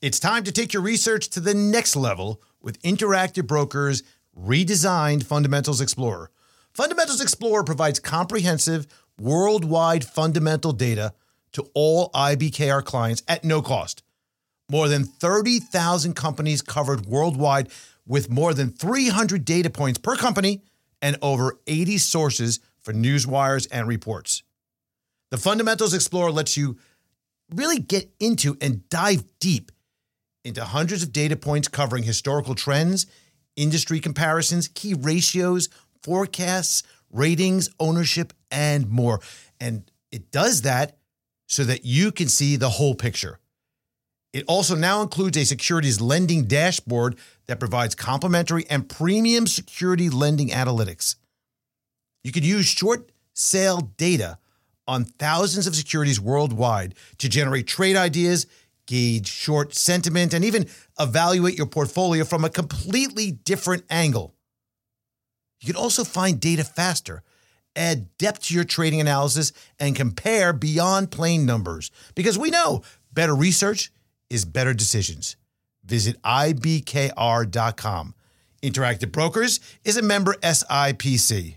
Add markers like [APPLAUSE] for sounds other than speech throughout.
It's time to take your research to the next level with Interactive Brokers redesigned Fundamentals Explorer. Fundamentals Explorer provides comprehensive, worldwide fundamental data to all IBKR clients at no cost. More than 30,000 companies covered worldwide with more than 300 data points per company and over 80 sources for news wires and reports. The Fundamentals Explorer lets you really get into and dive deep into hundreds of data points covering historical trends, industry comparisons, key ratios, forecasts, ratings, ownership, and more. And it does that so that you can see the whole picture. It also now includes a securities lending dashboard that provides complementary and premium security lending analytics. You can use short sale data on thousands of securities worldwide to generate trade ideas, gauge short sentiment, and even evaluate your portfolio from a completely different angle. You can also find data faster, add depth to your trading analysis, and compare beyond plain numbers. Because we know better research is better decisions. Visit IBKR.com. Interactive Brokers is a member SIPC.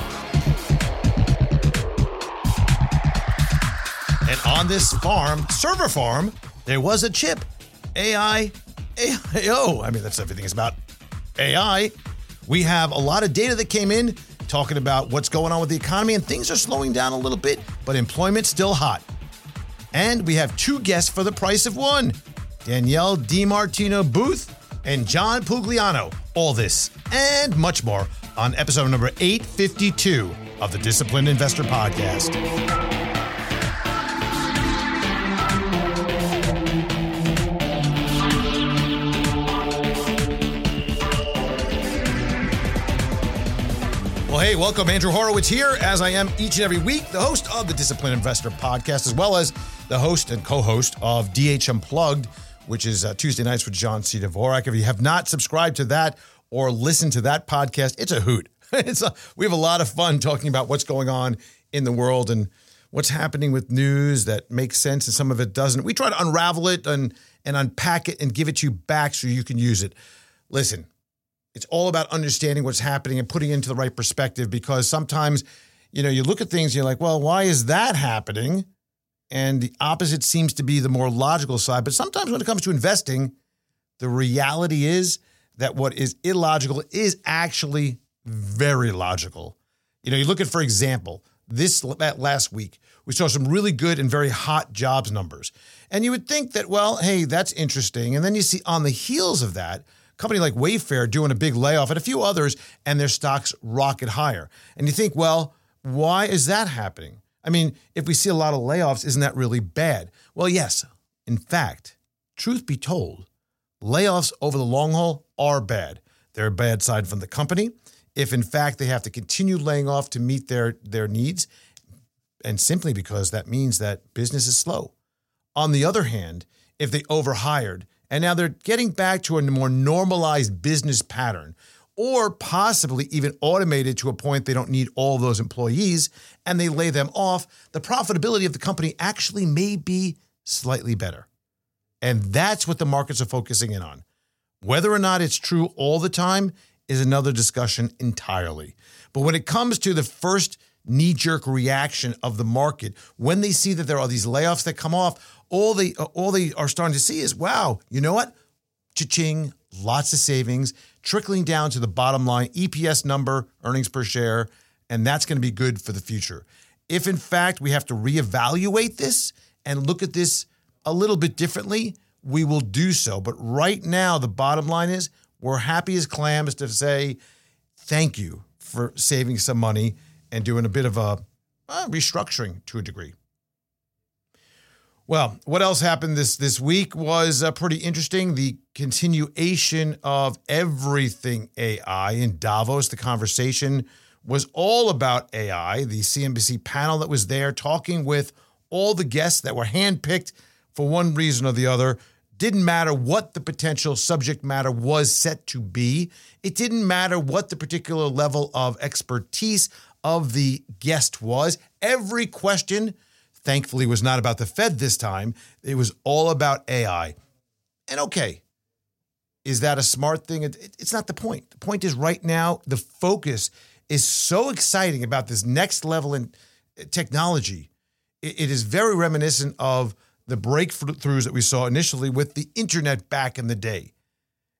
And on this farm, server farm, there was a chip. AI, AIO. I mean, that's everything is about AI. We have a lot of data that came in talking about what's going on with the economy, and things are slowing down a little bit, but employment's still hot. And we have two guests for the price of one Danielle DiMartino Booth and John Pugliano. All this and much more on episode number 852 of the Disciplined Investor Podcast. Hey, welcome. Andrew Horowitz here, as I am each and every week, the host of the Disciplined Investor podcast, as well as the host and co host of DH Unplugged, which is uh, Tuesday nights with John C. Dvorak. If you have not subscribed to that or listened to that podcast, it's a hoot. [LAUGHS] it's a, we have a lot of fun talking about what's going on in the world and what's happening with news that makes sense and some of it doesn't. We try to unravel it and, and unpack it and give it to you back so you can use it. Listen, it's all about understanding what's happening and putting into the right perspective because sometimes, you know, you look at things and you're like, well, why is that happening? And the opposite seems to be the more logical side. But sometimes when it comes to investing, the reality is that what is illogical is actually very logical. You know, you look at, for example, this that last week, we saw some really good and very hot jobs numbers. And you would think that, well, hey, that's interesting. And then you see on the heels of that, company like Wayfair doing a big layoff and a few others, and their stocks rocket higher. And you think, well, why is that happening? I mean, if we see a lot of layoffs, isn't that really bad? Well, yes. In fact, truth be told, layoffs over the long haul are bad. They're a bad side from the company. If in fact they have to continue laying off to meet their, their needs, and simply because that means that business is slow. On the other hand, if they overhired and now they're getting back to a more normalized business pattern, or possibly even automated to a point they don't need all those employees and they lay them off, the profitability of the company actually may be slightly better. And that's what the markets are focusing in on. Whether or not it's true all the time is another discussion entirely. But when it comes to the first knee jerk reaction of the market, when they see that there are these layoffs that come off, all they uh, all they are starting to see is, wow, you know what? Cha-ching, lots of savings trickling down to the bottom line, EPS number, earnings per share, and that's going to be good for the future. If in fact we have to reevaluate this and look at this a little bit differently, we will do so. But right now, the bottom line is we're happy as clams to say thank you for saving some money and doing a bit of a uh, restructuring to a degree. Well, what else happened this this week was uh, pretty interesting. The continuation of everything AI in Davos. The conversation was all about AI. The CNBC panel that was there talking with all the guests that were handpicked for one reason or the other. Didn't matter what the potential subject matter was set to be. It didn't matter what the particular level of expertise of the guest was. Every question thankfully was not about the Fed this time. It was all about AI. And okay, is that a smart thing? It's not the point. The point is right now, the focus is so exciting about this next level in eh, technology. It is very reminiscent of the breakthroughs that we saw initially with the internet back in the day.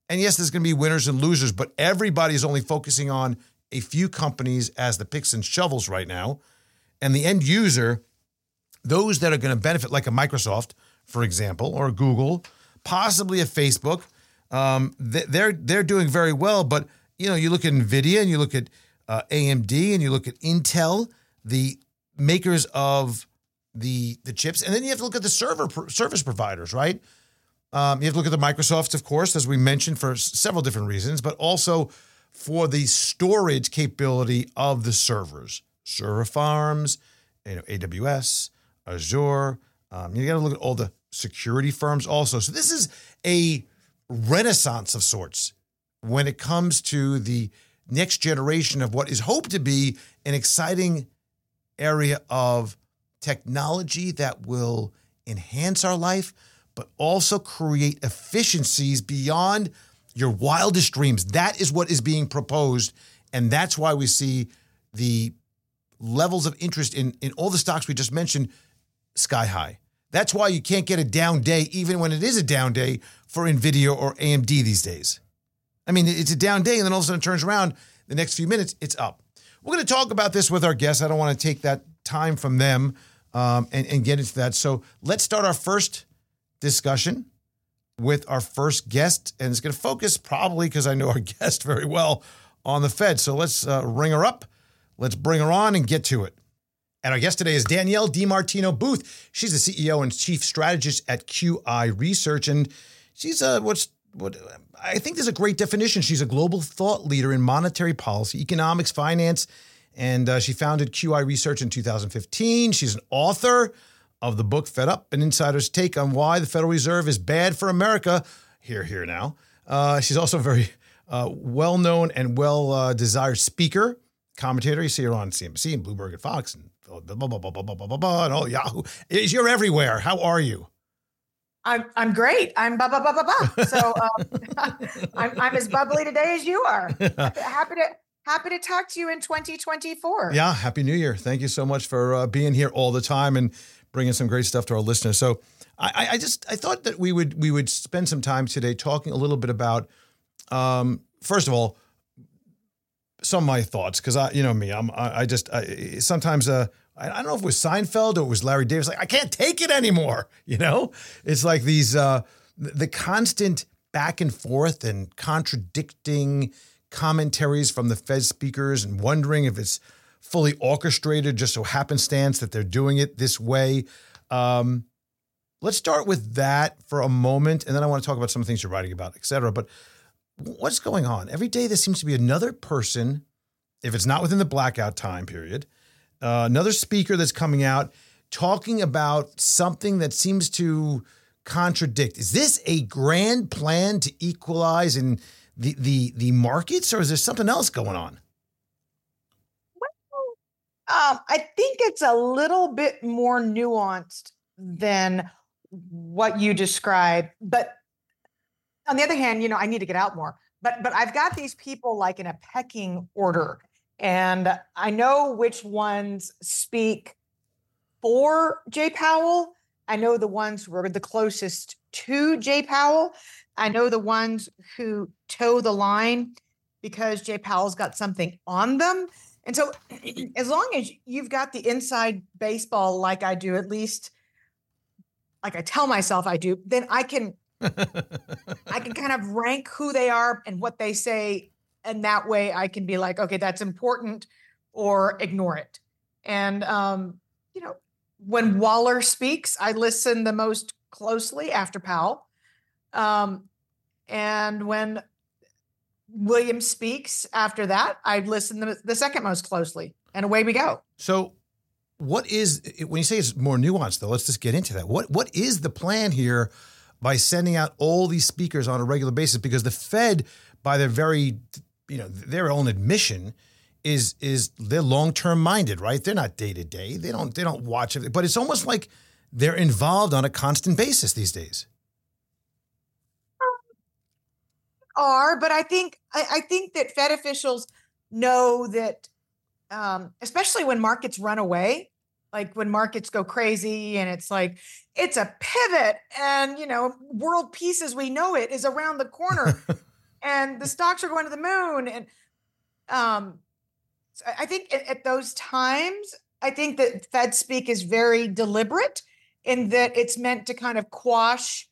And yes, there's going to be winners and losers, but everybody's only focusing on a few companies as the picks and shovels right now. And the end user those that are going to benefit, like a Microsoft, for example, or Google, possibly a Facebook, um, they're they're doing very well. But you know, you look at Nvidia and you look at uh, AMD and you look at Intel, the makers of the the chips, and then you have to look at the server service providers, right? Um, you have to look at the Microsofts, of course, as we mentioned, for several different reasons, but also for the storage capability of the servers, server farms, you know, AWS, Azure. Um, you got to look at all the security firms also. So this is a renaissance of sorts when it comes to the next generation of what is hoped to be an exciting area of technology that will enhance our life, but also create efficiencies beyond your wildest dreams. That is what is being proposed. And that's why we see the levels of interest in, in all the stocks we just mentioned sky high. That's why you can't get a down day, even when it is a down day for NVIDIA or AMD these days. I mean, it's a down day, and then all of a sudden it turns around the next few minutes, it's up. We're going to talk about this with our guests. I don't want to take that time from them um, and, and get into that. So let's start our first discussion with our first guest, and it's going to focus probably because I know our [LAUGHS] guest very well on the Fed. So let's uh, ring her up. Let's bring her on and get to it. And our guest today is Danielle DiMartino Booth. She's the CEO and chief strategist at QI Research, and she's a what's what I think there's a great definition. She's a global thought leader in monetary policy, economics, finance, and uh, she founded QI Research in 2015. She's an author of the book "Fed Up: An Insider's Take on Why the Federal Reserve is Bad for America." Here, here now. Uh, she's also a very uh, well-known and well-desired speaker, commentator. You see her on CNBC and Bloomberg and Fox and blah, blah, blah, blah, blah, blah, blah, blah, and all Yahoo. Is you're everywhere. How are you? I'm I'm great. I'm blah blah blah blah blah. So um, [LAUGHS] I'm I'm as bubbly today as you are. [LAUGHS] Happy to happy to talk to you in 2024. Yeah, happy New Year. Thank you so much for uh, being here all the time and bringing some great stuff to our listeners. So I, I just I thought that we would we would spend some time today talking a little bit about um, first of all some of my thoughts because I you know me I'm I, I just I, sometimes uh I don't know if it was Seinfeld or it was Larry Davis. Like, I can't take it anymore. [LAUGHS] You know, it's like these uh, the constant back and forth and contradicting commentaries from the Fed speakers and wondering if it's fully orchestrated, just so happenstance that they're doing it this way. Um, let's start with that for a moment, and then I want to talk about some things you're writing about, et cetera. But what's going on? Every day there seems to be another person, if it's not within the blackout time period, uh, another speaker that's coming out talking about something that seems to contradict. Is this a grand plan to equalize in the the the markets, or is there something else going on? Um, I think it's a little bit more nuanced than what you describe. But on the other hand, you know, I need to get out more. But but I've got these people like in a pecking order and I know which ones speak for Jay Powell. I know the ones who are the closest to Jay Powell. I know the ones who toe the line because Jay Powell's got something on them. And so, [CLEARS THROAT] as long as you've got the inside baseball, like I do, at least like I tell myself I do, then I can I can kind of rank who they are and what they say and that way I can be like, okay, that's important or ignore it. And um, you know, when Waller speaks, I listen the most closely after Powell. Um, and when Williams speaks after that, I listen the, the second most closely, and away we go. So, what is when you say it's more nuanced though? Let's just get into that. What what is the plan here by sending out all these speakers on a regular basis? Because the Fed, by their very you know their own admission, is is they're long term minded, right? They're not day to day. They don't they don't watch it, but it's almost like they're involved on a constant basis these days. Are, but I think I, I think that Fed officials know that, um, especially when markets run away, like when markets go crazy and it's like it's a pivot, and you know, world peace as we know it is around the corner, [LAUGHS] and the stocks are going to the moon, and um, I think at, at those times, I think that Fed speak is very deliberate in that it's meant to kind of quash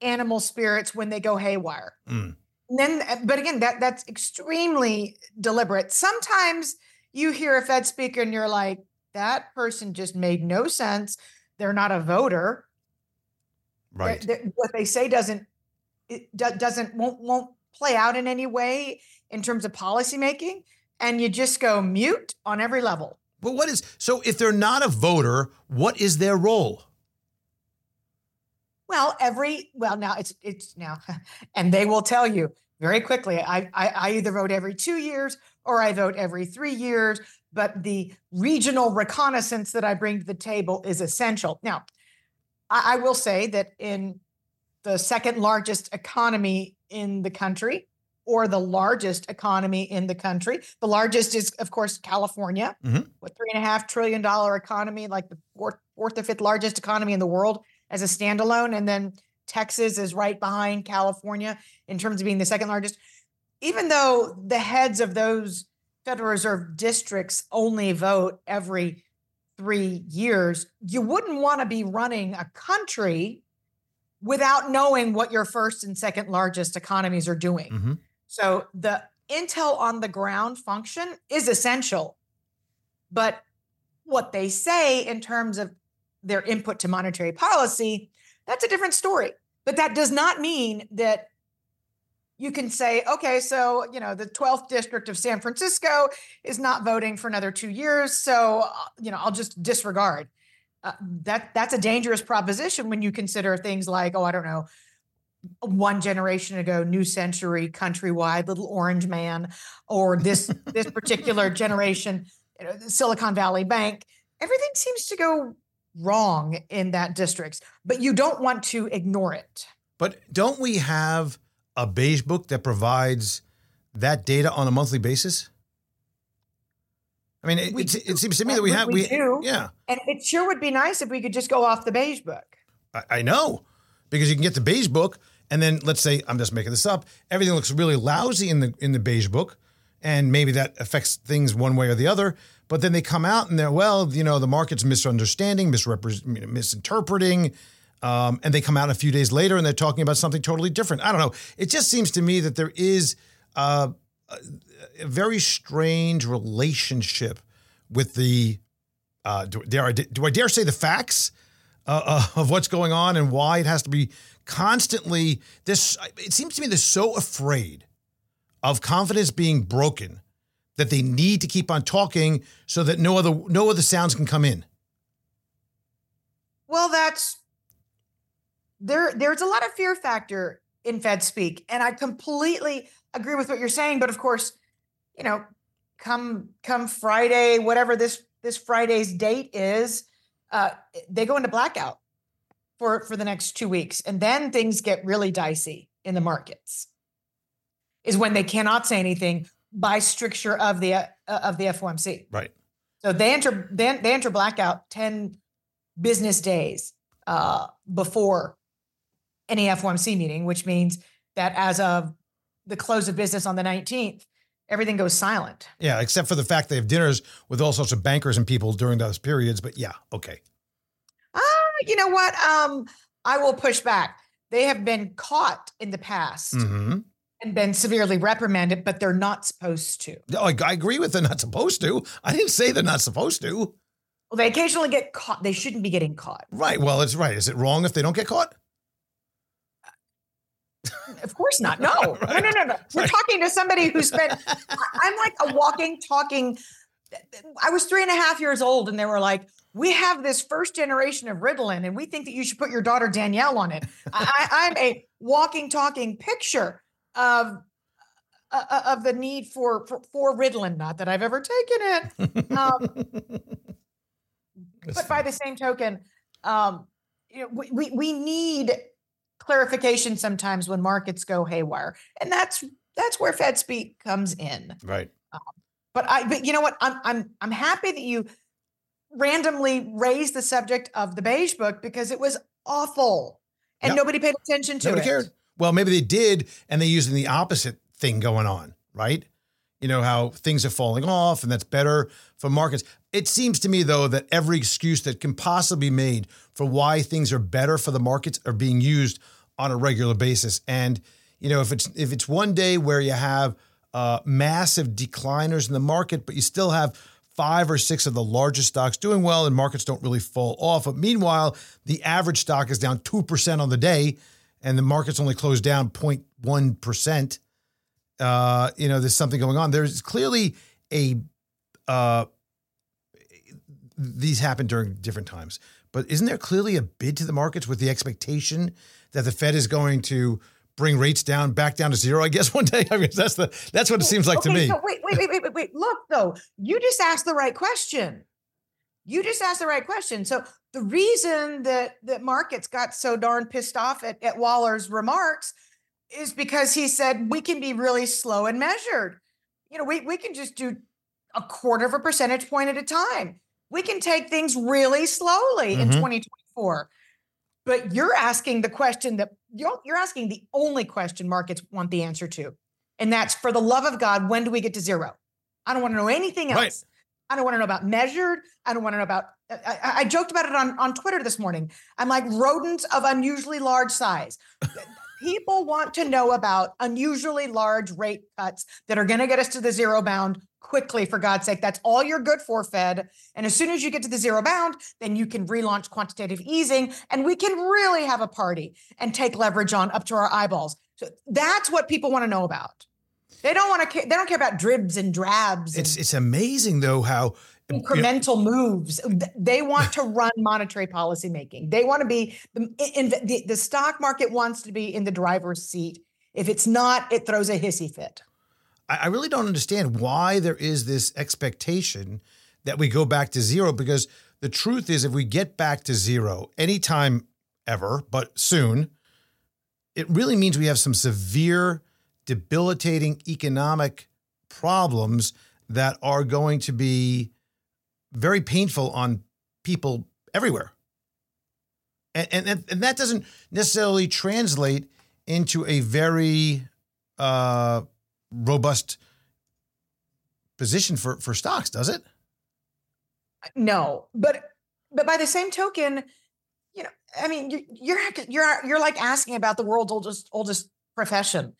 animal spirits when they go haywire. Mm. And then, uh, but again, that that's extremely deliberate. Sometimes you hear a Fed speaker and you're like, that person just made no sense. They're not a voter. Right. They're- they're- what they say doesn't it do- doesn't won't won't play out in any way in terms of policymaking, and you just go mute on every level. But what is so if they're not a voter, what is their role? Well, every well now it's it's now, [LAUGHS] and they will tell you very quickly. I, I I either vote every two years or I vote every three years. But the regional reconnaissance that I bring to the table is essential. Now, I, I will say that in the second largest economy in the country, or the largest economy in the country, the largest is of course California, Mhm. with three and a half trillion dollar economy, like the fourth fourth or fifth largest economy in the world as a standalone. And then Texas is right behind California in terms of being the second largest. Even though the heads of those Federal Reserve districts only vote every three years, you wouldn't want to be running a country without knowing what your first and second largest economies are doing. Mhm. So the intel on the ground function is essential. But what they say in terms of their input to monetary policy, that's a different story. But that does not mean that you can say, okay, so, you know, the 12th district of San Francisco is not voting for another two years. So, uh, you know, I'll just disregard. Uh, that that's a dangerous proposition when you consider things like, oh, I don't know, one generation ago, New Century, Countrywide, Little Orange Man, or this [LAUGHS] this particular generation, you know, Silicon Valley Bank. Everything seems to go wrong in that districts, but you don't want to ignore it. But don't we have a beige book that provides that data on a monthly basis? I mean, it, it, it seems to me that we we- have we do. yeah. And it sure would be nice if we could just go off the beige book. I, I know because you can get the beige book, and then let's say I'm just making this up. Everything looks really lousy in the in the beige book, and maybe that affects things one way or the other. But then they come out and they're well, you know, the market's misunderstanding, know, misinterpreting, um, and they come out a few days later and they're talking about something totally different. I don't know. It just seems to me that there is uh, a, a very strange relationship with the. Uh, do, dare I, do I dare say the facts? uh, uh, of what's going on and why it has to be constantly this it seems to me they're so afraid of confidence being broken that they need to keep on talking so that no other no other sounds can come in Well, that's there. There's a lot of fear factor in Fed speak, and I completely agree with what you're saying. But of course, you know, come come Friday, whatever this this Friday's date is, uh, they go into blackout for for the next two weeks, and then things get really dicey in the markets. Is when they cannot say anything by stricture of the uh, of the FOMC. right So they enter they, they enter blackout 10 business days uh, before any FOMC meeting, which means that as of the close of business on the 19th, everything goes silent. yeah except for the fact they have dinners with all sorts of bankers and people during those periods but yeah okay Ah, you know what? Um, I will push back. They have been caught in the past hmm and been severely reprimanded, but they're not supposed to. Oh, I, I agree with they're not supposed to i didn't say they're not supposed to Well, they occasionally get caught. They shouldn't be getting caught. Right. Well, it's right. Is it wrong if they don't get caught? Of course not. No, right. [LAUGHS] no, no, no, no. We're right. talking to somebody who's [LAUGHS] been, I'm like a walking, talking. I was three and a half years old, and they were like, "We have this first generation of Ritalin, and we think that you should put your daughter Danielle on it." I, am a walking, talking picture of uh, uh, of the need for, for for Ritalin. Not that I've ever taken it, um, but by the same token, um, you know, we, we we need clarification sometimes when markets go haywire, and that's that's where Fed speak comes in. Right. Um, but I, but you know what? I'm I'm I'm happy that you randomly raised the subject of the beige book because it was awful and nobody paid attention to nobody it. Cared. Well, maybe they did, and they're using the opposite thing going on, right? You know how things are falling off, and that's better for markets. It seems to me, though, that every excuse that can possibly be made for why things are better for the markets are being used on a regular basis. And you know, if it's if it's one day where you have uh, massive decliners in the market, but you still have five or six of the largest stocks doing well, and markets don't really fall off. But meanwhile, the average stock is down two percent on the day, and the markets only closed down 0.1 percent. Uh, you know, there's something going on. There's clearly a uh, these happen during different times. But isn't there clearly a bid to the markets with the expectation that the Fed is going to bring rates down back down to zero? I guess [LAUGHS] one day. I mean, that's the that's what it seems like okay, to me. So wait, wait, wait, wait, wait, wait. Look, though, you just asked the right question. You just asked the right question. So the reason that that markets got so darn pissed off at, at Waller's remarks is because he said we can be really slow and measured. You know, we we can just do a quarter of a percentage point at a time we can take things really slowly mm-hmm. in 2024. But you're asking the question that you're, you're asking the only question markets want the answer to. And that's for the love of God, when do we get to zero? I don't want to know anything else. Right. I don't want to know about measured. I don't want to know about. I, I, joked about it on, on Twitter this morning. I'm like rodents of unusually large size. People want to know about unusually large rate cuts that are going to get us to the zero bound quickly, for God's sake. That's all you're good for, Fed. And as soon as you get to the zero bound, then you can relaunch quantitative easing and we can really have a party and take leverage on up to our eyeballs. So that's what people want to know about. They don't want to. They don't care about dribs and drabs. It's it's amazing though how incremental you know, moves. They want to run monetary policy making. They want to be in the, the stock market wants to be in the driver's seat. If it's not, it throws a hissy fit. I really don't understand why there is this expectation that we go back to zero because the truth is, if we get back to zero anytime ever, but soon, it really means we have some severe, debilitating economic problems that are going to be very painful on people everywhere. And, and, and that doesn't necessarily translate into a very uh, robust position for for stocks, does it? No, but but by the same token, you know, I mean, you're you're you're you're like asking about the world's oldest oldest profession.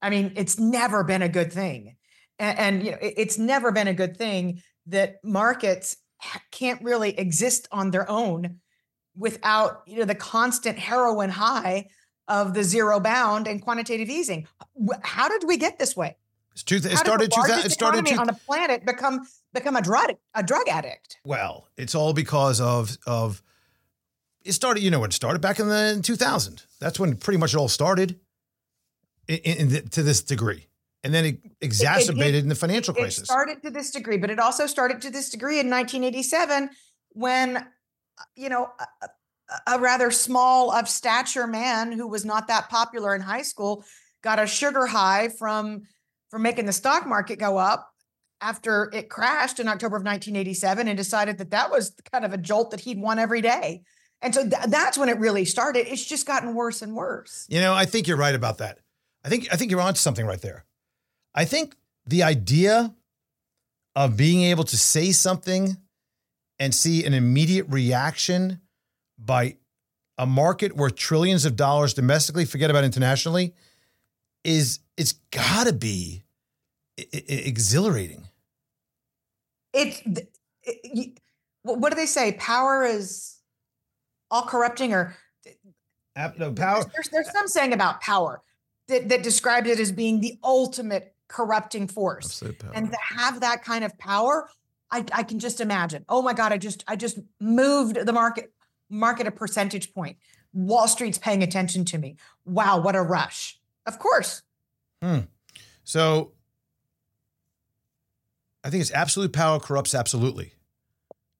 I mean, it's never been a good thing, and, and you know, it's never been a good thing that markets can't really exist on their own without you know the constant heroin high of the zero bound and quantitative easing. How did we get this way? It's two, it started. Two, it started two, on the planet become become a drug a drug addict. Well, it's all because of of it started. You know, it started back in the 2000. That's when pretty much it all started. In, in the, to this degree, and then it exacerbated it, it, in the financial crisis. It started to this degree, but it also started to this degree in 1987 when uh, you know a rather small of stature man who was not that popular in high school got a sugar high from from making the stock market go up after it crashed in October of 1987 and decided that that was kind of a jolt that he'd won every day. And so th- that's when it really started. It's just gotten worse and worse. You know, I think you're right about that. I think I think you're onto something right there. I think the idea of being able to say something and see an immediate reaction by a market worth trillions of dollars domestically, forget about internationally, is it's got to be exhilarating. It's it, what do they say? Power is all corrupting, or no, power. There's, there's some saying about power that, that describes it as being the ultimate corrupting force. And to have that kind of power, I, I can just imagine. Oh my God, I just I just moved the market market a percentage point. Wall Street's paying attention to me. Wow, what a rush. Of course. Hmm. So I think it's absolute power corrupts absolutely.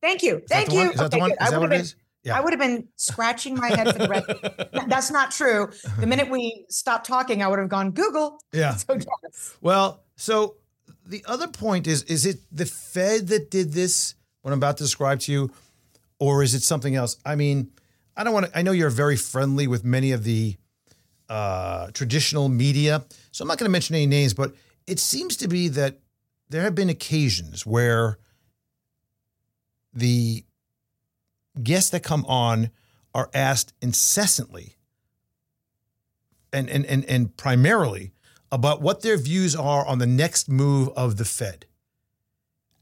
Thank you. Thank you. Is that the one? Is that what it is? Yeah. I would have been scratching my head for the rest. That's not true. The [LAUGHS] minute we stopped talking, I would have gone Google. Yeah. [LAUGHS] So, yes. Well, so the other point is: is it the Fed that did this? What I'm about to describe to you, or is it something else? I mean, I don't want to. I know you're very friendly with many of the uh, traditional media, so I'm not going to mention any names, but it seems to be that there have been occasions where the guests that come on are asked incessantly and, and, and, and primarily about what their views are on the next move of the Fed.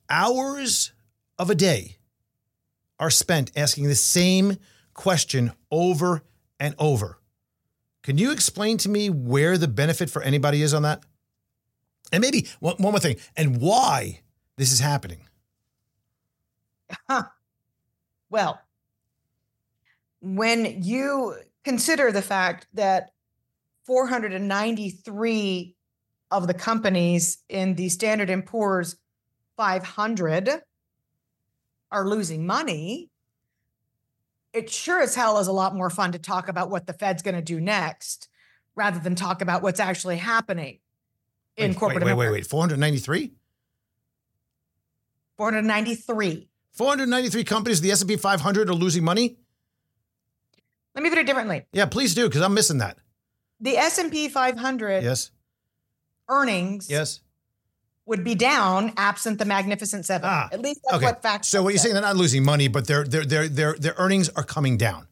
Hours of a day are spent asking the same question over and over. Can you explain to me where the benefit for anybody is on that? And maybe one, more thing, and why this is happening. Huh. Well, when you consider the fact that 493 of the companies in the Standard and Poor's 500 are losing money, it sure as hell is a lot more fun to talk about what the Fed's going to do next rather than talk about what's actually happening in wait, corporate wait, Wait, wait, wait. 493? 493. 493 companies, the S&P 500 are losing money? Let me put it differently. Yeah, please do, because I'm missing that. The S&P 500 yes. earnings yes. would be down absent the Magnificent Seven. Ah, At least that's okay. what facts. So what you're saying, they're not losing money, but their their their their their earnings are coming down.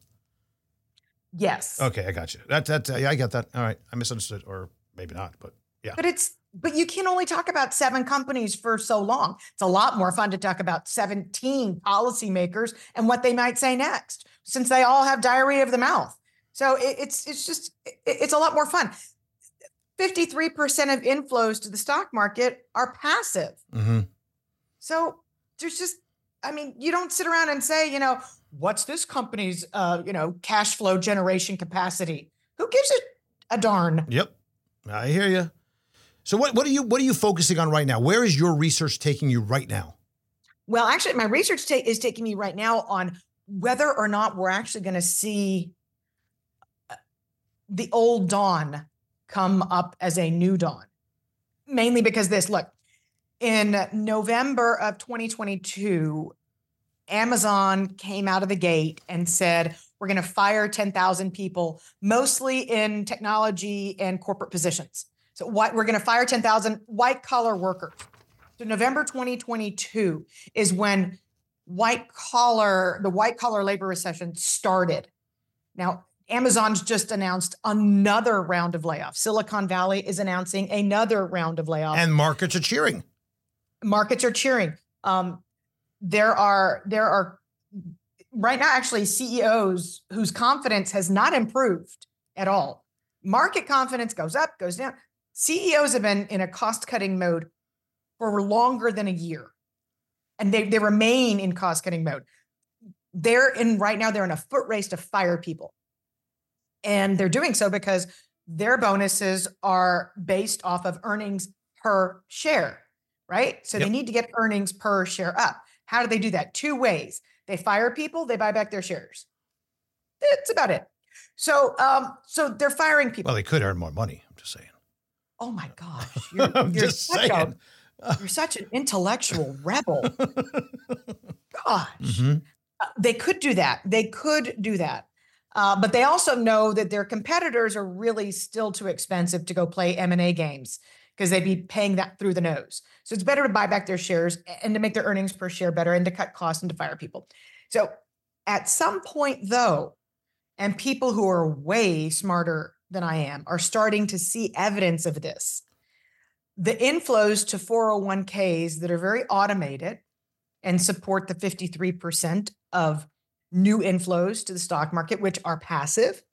Yes. Okay, I got you. That that yeah, I got that. All right, I misunderstood, or maybe not, but yeah. But it's but you can only talk about seven companies for so long. It's a lot more fun to talk about 17 policymakers and what they might say next since they all have diarrhea of the mouth. So it, it's it's just it, it's a lot more fun. 53% of inflows to the stock market are passive. Mm-hmm. So there's just, I mean, you don't sit around and say, you know, what's this company's, uh, you know, cash flow generation capacity? Who gives it a darn? Yep, I hear you. So what what are you what are you focusing on right now? Where is your research taking you right now? Well, actually, my research ta- is taking me right now on whether or not we're actually going to see uh, the old dawn come up as a new dawn. Mainly because this, look, in November of 2022, Amazon came out of the gate and said, we're going to fire 10,000 people, mostly in technology and corporate positions. So what we're going to fire 10,000 white collar workers. So November 2022 is when white collar, the white collar labor recession started. Now, Amazon's just announced another round of layoffs. Silicon Valley is announcing another round of layoffs. And markets are cheering. Markets are cheering. Um, there are there are right now actually CEOs whose confidence has not improved at all. Market confidence goes up, goes down. CEOs have been in a cost cutting mode for longer than a year and they, they remain in cost cutting mode. They're in right now, they're in a foot race to fire people. And they're doing so because their bonuses are based off of earnings per share, right? So yep. they need to get earnings per share up. How do they do that? Two ways. They fire people, they buy back their shares. That's about it. So um, so they're firing people. Well, they could earn more money. I'm just saying. Oh my gosh. You're, [LAUGHS] you're just saying. A, you're such an intellectual rebel. Gosh. Mm-hmm. Uh, they could do that. They could do that. Uh, but they also know that their competitors are really still too expensive to go play M&A games because they'd be paying that through the nose. So it's better to buy back their shares and to make their earnings per share better and to cut costs and to fire people. So at some point, though, and people who are way smarter than I am are starting to see evidence of this the inflows to 401ks that are very automated and support the 53% of new inflows to the stock market, which are passive.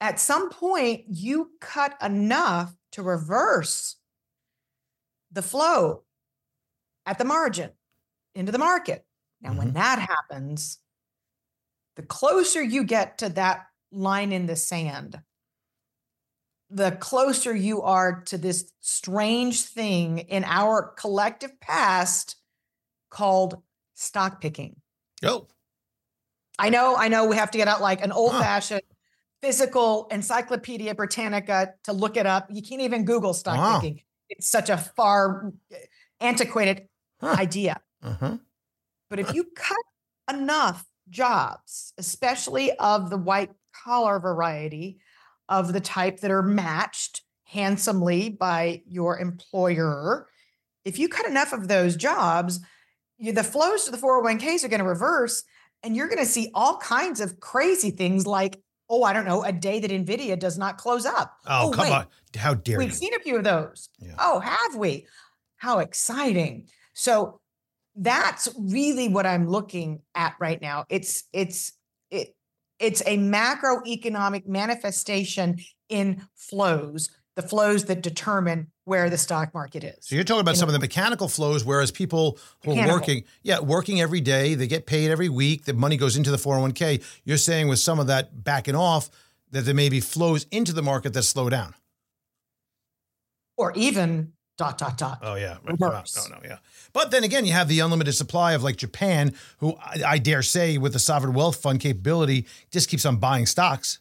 At some point, you cut enough to reverse the flow at the margin into the market. Now, mm-hmm. when that happens, the closer you get to that line in the sand, the closer you are to this strange thing in our collective past called stock picking. Oh. I know, I know we have to get out like an old fashioned physical encyclopedia Britannica to look it up. You can't even Google stock wow. picking. It's such a far antiquated huh. idea. Uh-huh. But if you cut enough jobs, especially of the white collar variety, of the type that are matched handsomely by your employer, if you cut enough of those jobs, you, the flows to the 401ks are going to reverse and you're going to see all kinds of crazy things like oh i don't know a day that nvidia does not close up. Oh, oh come wait. on. How dare we've you? seen a few of those. Yeah. oh have we? How exciting. So that's really what i'm looking at right now. It's it's it it's a macroeconomic manifestation in flows the flows that determine where the stock market is. So you're talking about some of the mechanical flows, whereas people who mechanical. are working, yeah, working every day, they get paid every week, the money goes into the 401k. You're saying with some of that backing off, that there may be flows into the market that slow down. Or even dot dot dot. Oh yeah, right. no, no, no, yeah. But then again, you have the unlimited supply of like Japan, who I, I dare say, with the sovereign wealth fund capability, just keeps on buying stocks.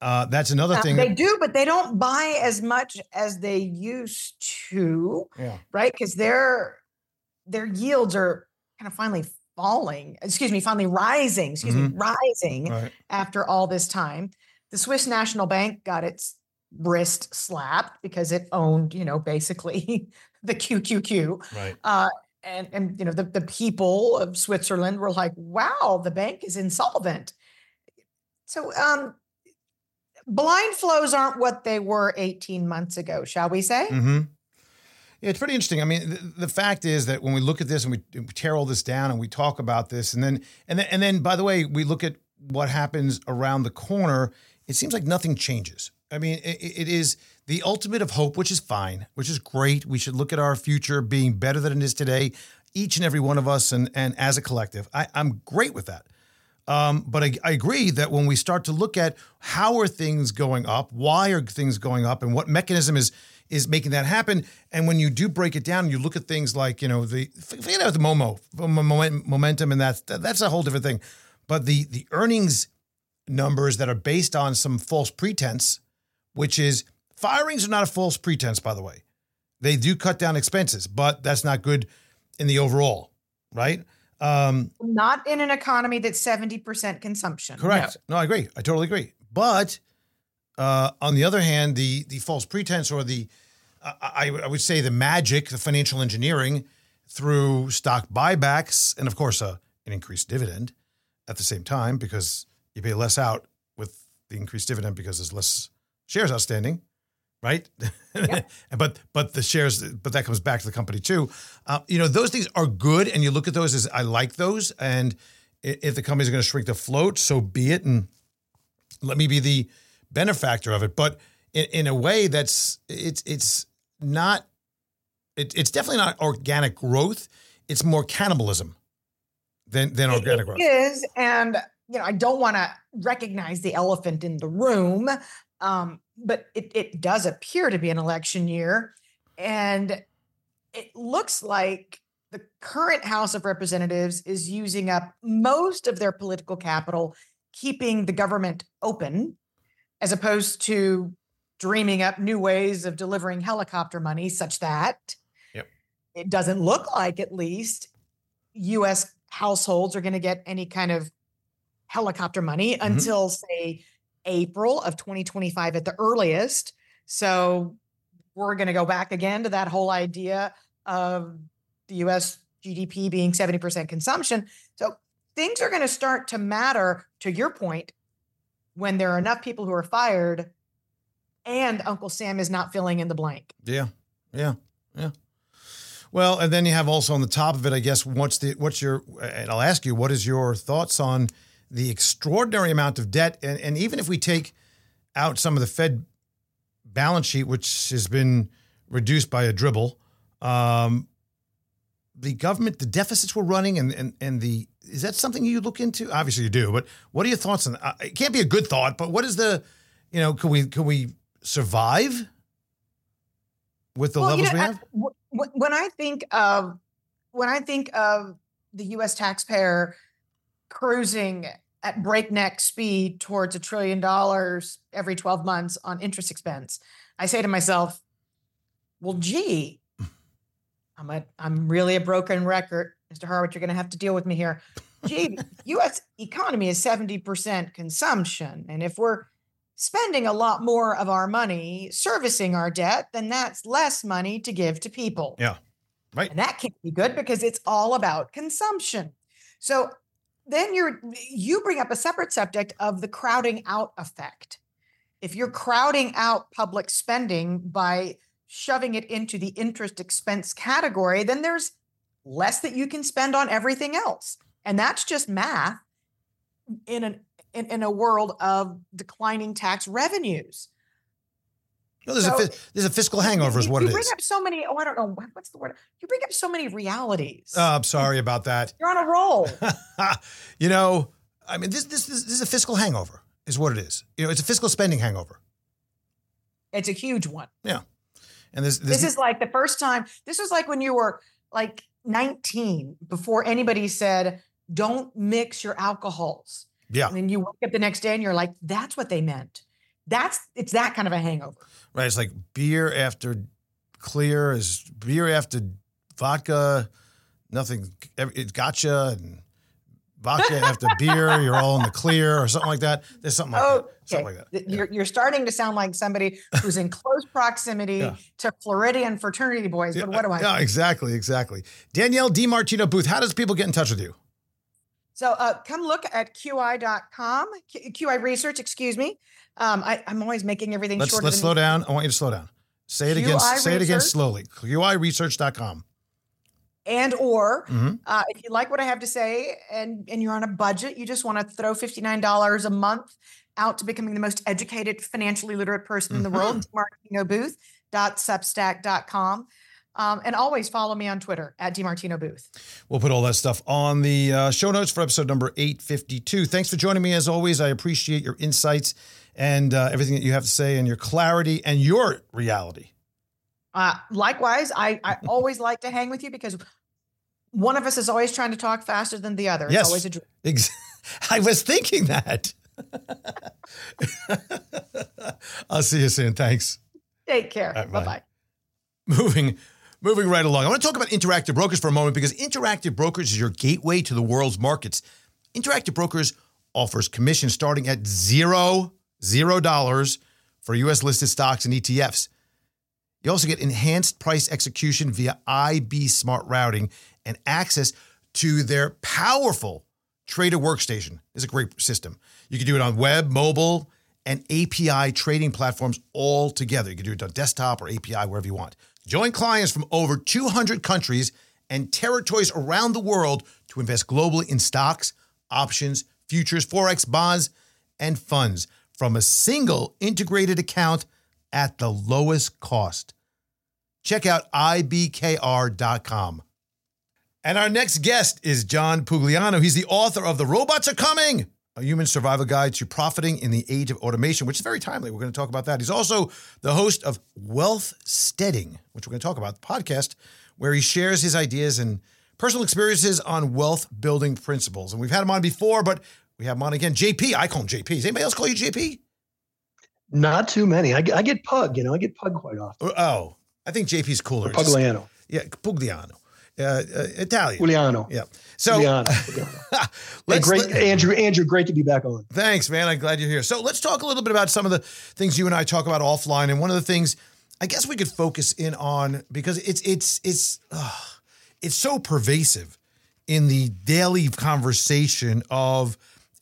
Uh, that's another thing. They do, but they don't buy as much as they used to. Yeah. Right. Because their their yields are kind of finally falling. Excuse me, finally rising. Excuse mm-hmm. me, rising right. after all this time. The Swiss National Bank got its wrist slapped because it owned, you know, basically [LAUGHS] the QQQ. Right. Uh, and and you know the the people of Switzerland were like, "Wow, the bank is insolvent." So um, blind flows aren't what they were 18 months ago, shall we say? Mm-hmm. Yeah, it's pretty interesting. I mean, the, the, fact is that when we look at this and we, we, tear all this down and we talk about this, and then and then and then by the way, we look at what happens around the corner. It seems like nothing changes. I mean, it, it is the ultimate of hope, which is fine, which is great. We should look at our future being better than it is today, each and every one of us, and and as a collective. I, I'm great with that. Um, but I, I, agree that when we start to look at how are things going up, why are things going up, and what mechanism is is making that happen, and when you do break it down, you look at things like you know the forget about the Momo momentum, and that's that's a whole different thing. But the the earnings numbers that are based on some false pretense, which is firings are not a false pretense, by the way. They do cut down expenses, but that's not good in the overall, right? Um, Not in an economy that's 70% consumption. Correct. No. no, I agree. I totally agree. But uh, on the other hand, the the false pretense or the I, I would say the magic, the financial engineering through stock buybacks, and of course uh, an increased dividend at the same time because you pay less out with the increased dividend because there's less shares outstanding right? [LAUGHS] Yeah. but but the shares, but that comes back to the company too. Uh, you know, those things are good, and you look at those as I like those, and if the company's going to shrink the float, so be it, and let me be the benefactor of it. But in, in a way, that's it's it's not. It, it's definitely not organic growth. It's more cannibalism than than organic growth. Is and you know I don't want to recognize the elephant in the room. Um, but it, it does appear to be an election year. And it looks like the current House of Representatives is using up most of their political capital, keeping the government open, as opposed to dreaming up new ways of delivering helicopter money, such that yep. it doesn't look like, at least, US households are going to get any kind of helicopter money mm-hmm. until, say, April of 2025 at the earliest. So we're going to go back again to that whole idea of the US GDP being 70% consumption. So things are going to start to matter, to your point, when there are enough people who are fired and Uncle Sam is not filling in the blank. Yeah. Yeah. Yeah. Well, and then you have also on the top of it, I guess, what's the what's your and I'll ask you, what is your thoughts on the extraordinary amount of debt? And, and even if we take out some of the Fed balance sheet, which has been reduced by a dribble, um, the government, the deficits we're running, and and and the is that something you look into? Obviously, you do. But what are your thoughts on? Uh, it can't be a good thought, but what is the, you know, can we can we survive with the Well, levels you know, we have? w- w- when I think of when I think of the U.S. taxpayer cruising at breakneck speed towards a trillion dollars every 12 months on interest expense, I say to myself, "Well, gee, I'm a I'm really a broken record, Mr. Horowitz. You're going to have to deal with me here. Gee, [LAUGHS] U.S. economy is 70% consumption, and if we're spending a lot more of our money servicing our debt, then that's less money to give to people. Yeah. Right. And that can't be good because it's all about consumption. So then you're you bring up a separate subject of the crowding out effect. If you're crowding out public spending by shoving it into the interest expense category, then there's less that you can spend on everything else. And that's just math in an in, in a world of declining tax revenues. No, there's, So- a, there's a fiscal hangover, is You- what you it bring up so many. Oh, I don't know what's the word. You bring up so many realities. Oh, I'm sorry about that. You're on a roll. [LAUGHS] you know, I mean, this, this this this is a fiscal hangover, is what it is. You know, it's a fiscal spending hangover. it's a huge one. Yeah, and this this, This is like the first time. This was like when you were like 19, before anybody said, "Don't mix your alcohols." yeah And then you wake up the next day and you're like, "That's what they meant." That's it's that kind of a hangover. right. It's like beer after clear is beer after vodka. Nothing. It's gotcha and vodka after [LAUGHS] beer. You're all in the clear or something like that. There's something like that. Something like that. Th- You're, you're starting to sound like somebody who's in close proximity Yeah. to Floridian fraternity boys. But what do I? Yeah, exactly, exactly. Danielle DiMartino Booth. How does people get in touch with you? So uh, come look at qi.com, QI Research, excuse me. Um, I, I'm always making everything Let's shorter let's slow down. I want you to slow down. Say it again. QI Say it again Research? slowly. QIresearch.com. and or Mhm. uh, if you like what I have to say and and you're on a budget, you just want to throw fifty nine dollars a month out to becoming the most educated, financially literate person in the world. Mm-hmm. Um, and always follow me on Twitter at DiMartino Booth. We'll put all that stuff on the uh, show notes for episode number 852. Thanks for joining me as always. I appreciate your insights and uh, everything that you have to say and your clarity and your reality. Uh, likewise, I, I [LAUGHS] always like to hang with you because one of us is always trying to talk faster than the other. It's Yes. always a dream. [LAUGHS] Ex- I was thinking that. [LAUGHS] I'll see you soon. Thanks. Take care. Right, bye bye. moving moving right along. I want to talk about Interactive Brokers for a moment because Interactive Brokers is your gateway to the world's markets. Interactive Brokers offers commission starting at zero zero dollars for U.S. listed stocks and ETFs. You also get enhanced price execution via IB Smart Routing and access to their powerful trader workstation. It's a great system. You can do it on web, mobile, and API trading platforms all together. You can do it on desktop or API, wherever you want. Join clients from over 200 countries and territories around the world to invest globally in stocks, options, futures, forex, bonds, and funds from a single integrated account at the lowest cost. Check out ibkr.com. And our next guest is John Pugliano. He's the author of The Robots Are Coming, a human survival guide to profiting in the age of automation, which is very timely. We're going to talk about that. He's also the host of Wealth Steading, which we're going to talk about, the podcast, where he shares his ideas and personal experiences on wealth building principles. And we've had him on before, but we have him on again. JP, I call him JP. Does anybody else call you JP? Not too many. I, get- I get pug, you know, I get pug quite often. Oh, I think JP's cooler. Pugliano. Yeah, Pugliano. Uh, uh, Italian. Giuliano. Yeah. So Giuliano. [LAUGHS] Giuliano. Let's, great, let- Andrew. Andrew, great to be back on. Thanks, man. I'm glad you're here. So let's talk a little bit about some of the things you and I talk about offline. And one of the things I guess we could focus in on because it's it's it's uh, it's so pervasive in the daily conversation of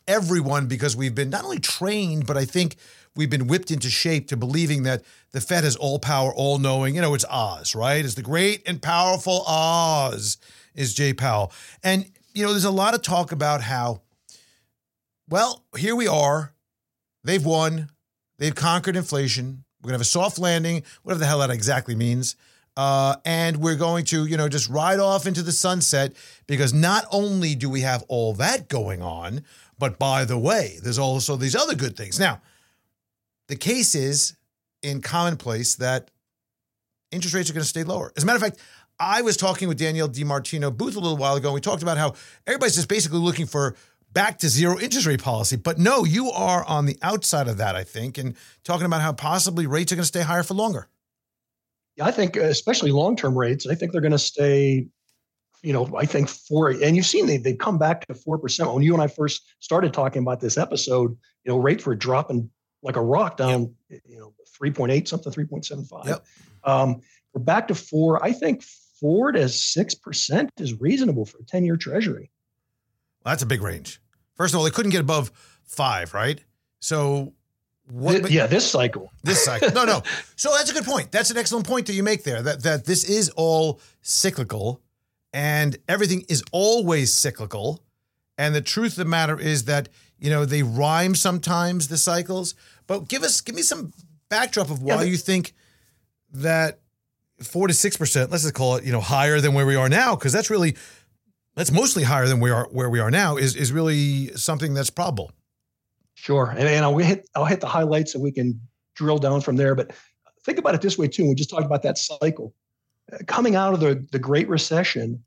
everyone because we've been not only trained, but I think we've been whipped into shape to believing that the Fed has all power, all knowing. You know, it's Oz, right? It's the great and powerful Oz, is Jay Powell. And, you know, there's a lot of talk about how, well, here we are. They've won. They've conquered inflation. We're going to have a soft landing, whatever the hell that exactly means. Uh, and we're going to, you know, just ride off into the sunset because not only do we have all that going on, but by the way, there's also these other good things. Now, the case is in commonplace that interest rates are going to stay lower. As a matter of fact, I was talking with Danielle DiMartino Booth a little while ago. And we talked about how everybody's just basically looking for back to zero interest rate policy. But no, you are on the outside of that, I think, and talking about how possibly rates are going to stay higher for longer. Yeah, I think, especially long term rates, I think they're going to stay. You know, I think four, and you've seen they they've come back to four percent. When you and I first started talking about this episode, you know, rates were dropping like a rock down. Yep. You know, three point eight something, three point seven five. Yep. Um, we're back to four. I think four to six percent is reasonable for a ten year Treasury. Well, that's a big range. First of all, they couldn't get above five, right? So what, yeah, this cycle. This cycle. No, no. [LAUGHS] So that's a good point. That's an excellent point that you make there. That that this is all cyclical, and everything is always cyclical. And the truth of the matter is that you know they rhyme sometimes the cycles. But give us give me some backdrop of why yeah, you think that four to six percent. Let's just call it you know higher than where we are now because that's really that's mostly higher than we are where we are now is is really something that's probable. Sure, and, and I'll hit I'll hit the highlights so we can drill down from there. But think about it this way too. We just talked about that cycle coming out of the the Great Recession.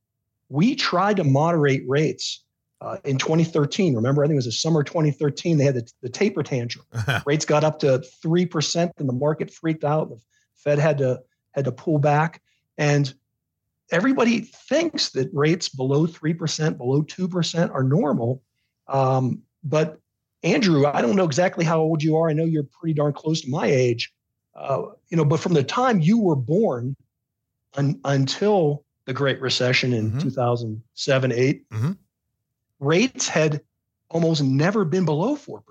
We tried to moderate rates uh, in 2013. Remember, I think it was the summer 2013. They had the, the taper tantrum. [LAUGHS] rates got up to three percent, and the market freaked out. The Fed had to had to pull back, and everybody thinks that rates below three percent, below two percent are normal. Um, but Andrew, I don't know exactly how old you are. I know you're pretty darn close to my age. Uh, you know, but from the time you were born un- until the Great Recession in mm-hmm. 2007, 8, mm-hmm. Rates had almost never been below 4%.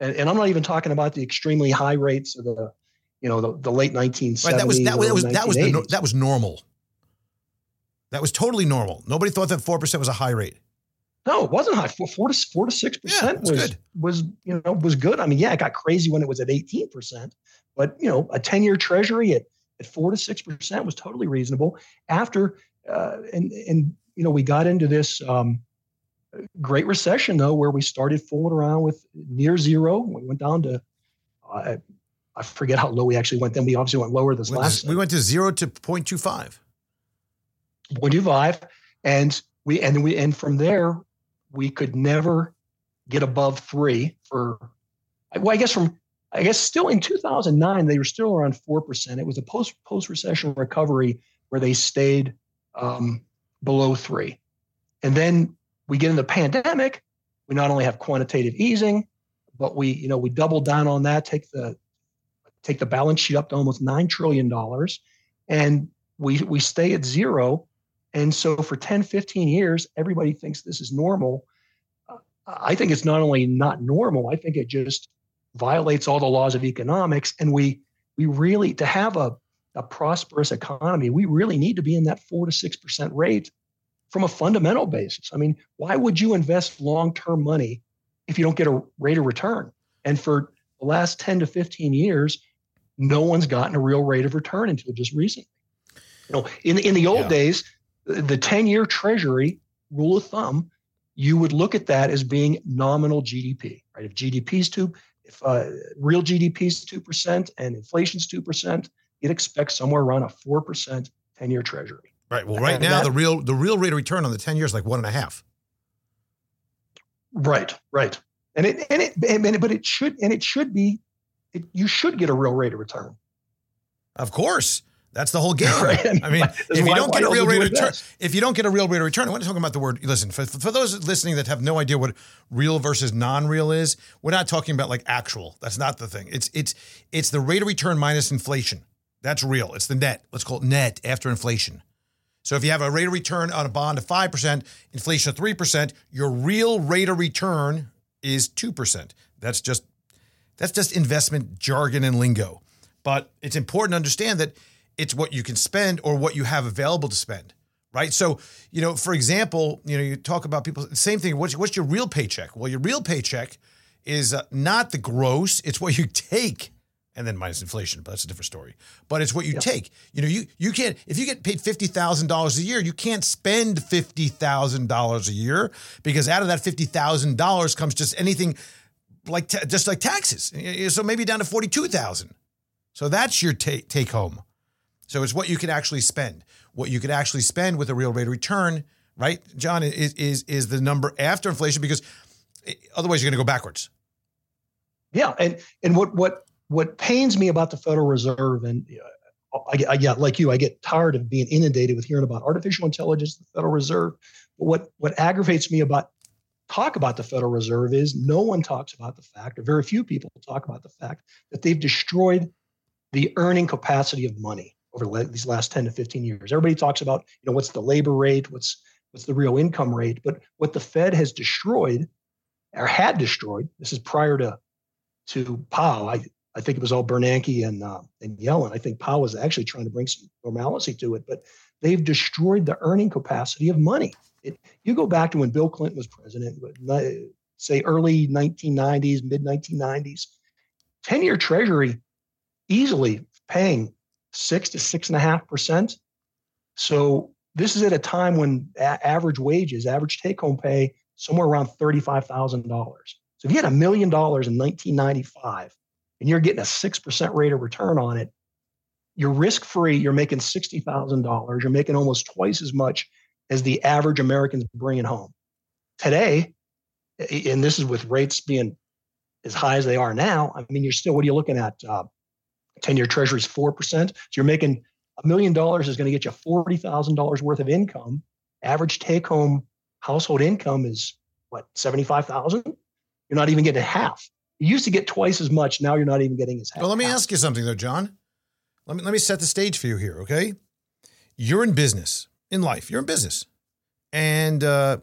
And, and, I'm not even talking about the extremely high rates of the, you know, the, the late 1970s. Right, that was that, was that was the, that was normal. That was totally normal. Nobody thought that 4% was a high rate. No, it wasn't high. Four, four to four to six percent was good. was you know was good. I mean, yeah, it got crazy when it was at eighteen percent, but you know, a ten year Treasury at at four to six percent was totally reasonable. After uh, and and you know, we got into this um, Great Recession though, where we started fooling around with near zero. We went down to uh, I forget how low we actually went. Then we obviously went lower this we last. To, we went to zero to 0.25. 0.25, and we and we and from there we could never get above three for, well, I guess from, I guess still in 2009, they were still around 4%. It was a post post recession recovery where they stayed um, below three. And then we get in the pandemic. We not only have quantitative easing, but we, you know, we double down on that, take the take the balance sheet up to almost nine trillion dollars, and we we stay at zero and so for 10, 15 years, everybody thinks this is normal. Uh, I think it's not only not normal, I think it just violates all the laws of economics. And we we really to have a, a prosperous economy, we really need to be in that four to six percent rate from a fundamental basis. I mean, why would you invest long-term money if you don't get a rate of return? And for the last 10 to 15 years, no one's gotten a real rate of return until just recently. You know, in in the old yeah. days, the 10 year treasury rule of thumb, you would look at that as being nominal GDP, right? If GDP is two, if uh, real GDP is 2% and inflation is 2%, you'd expect somewhere around a 4% 10 year treasury. Right. Well, right and now that, the real the real rate of return on the 10 years is like one and a half. Right, right. And it and it, and it but it should and it should be it, you should get a real rate of return. Of course. That's the whole game. [LAUGHS] Right. I mean, if you don't get a real rate of return, if you don't get a real rate of return, I want to talk about the word. Listen, for, for those listening that have no idea what real versus non-real is, we're not talking about like actual. That's not the thing. It's it's it's the rate of return minus inflation. That's real. It's the net. Let's call it net after inflation. So if you have a rate of return on a bond of five percent, inflation of three percent, your real rate of return is two percent. That's just That's just investment jargon and lingo. But it's important to understand that it's what you can spend or what you have available to spend, right? So, you know, for example, you know, you talk about people, same thing. What's, what's your real paycheck? Well, your real paycheck is uh, not the gross, it's what you [LAUGHS] take and then minus inflation, but that's a different story. But it's what you yep. take. You know, you you can't if you get paid fifty thousand dollars a year, you can't spend fifty thousand dollars a year because out of that fifty thousand dollars comes just anything like ta- just like taxes. So maybe down to forty two thousand. So that's your take take home. So it's what you can actually spend. What you could actually spend with a real rate of return, right, John, is is is the number after inflation because eh, otherwise you're going to go backwards. Yeah, and and what what what pains me about the Federal Reserve, and I, I, yeah, like you, I get tired of being inundated with hearing about artificial intelligence, the Federal Reserve. But what what aggravates me about talk about the Federal Reserve is no one talks about the fact, or very few people talk about the fact that they've destroyed the earning capacity of money over these last 10 to 15 years. Everybody talks about, you know, what's the labor rate, what's what's the real income rate, but what the Fed has destroyed or had destroyed, this is prior to to Powell. I, I think it was all Bernanke and uh, and Yellen. I think Powell was actually trying to bring some normalcy to it, but they've destroyed the earning capacity of money. It, you go back to when Bill Clinton was president, say early 1990s, mid 1990s, 10 year Treasury easily paying six to six and a half percent. So this is at a time when a- average wages, average take home pay, somewhere around $35,000. So if you had a million dollars in 1995 and you're getting a 6% rate of return on it, you're risk free. You're making $60,000. You're making almost twice as much as the average American's bringing home. Today, and this is with rates being as high as they are now, I mean, you're still, what are you looking at? Uh, 10 year treasury is 4%. So you're making a million dollars is going to get you $40,000 worth of income. Average take home household income is what, 75,000? You're not even getting half. You used to get twice as much. Now you're not even getting as half. Well, let me ask you something though, John. Let me let me set the stage for you here, okay? You're in business in life. You're in business, and uh,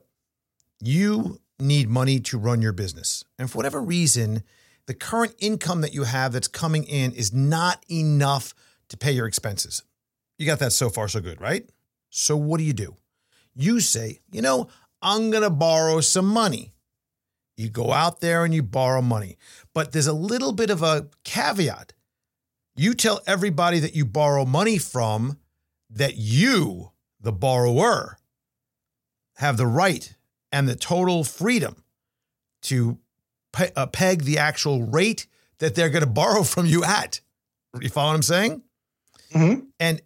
you need money to run your business. And for whatever reason, the current income that you have that's coming in is not enough to pay your expenses. You got that so far, so good, right? So what do you do? You say, you know, I'm to borrow some money. You go out there and you borrow money. But there's a little bit of a caveat. You tell everybody that you borrow money from that you, the borrower, have the right and the total freedom to pe- uh, peg the actual rate that they're going to borrow from you at. You follow what I'm saying? Mm-hmm. And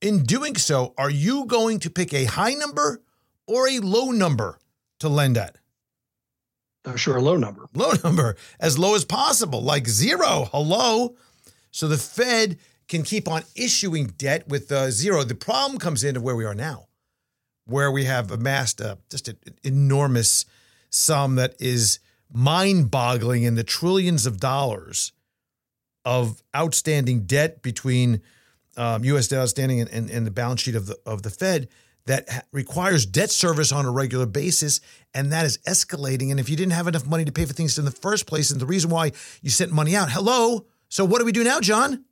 in doing so, are you going to pick a high number or a low number to lend at? Uh, sure, a low number. [LAUGHS] Low number, as low as possible, like zero. Hello. So the Fed can keep on issuing debt with uh, zero. The problem comes into where we are now, where we have amassed uh, just an enormous sum that is mind boggling in the trillions of dollars of outstanding debt between um, U.S. debt outstanding and, and, and the balance sheet of the of the Fed that requires debt service on a regular basis, and that is escalating. And if you didn't have enough money to pay for things in the first place, and the reason why you sent money out, hello. So what do we do now, John?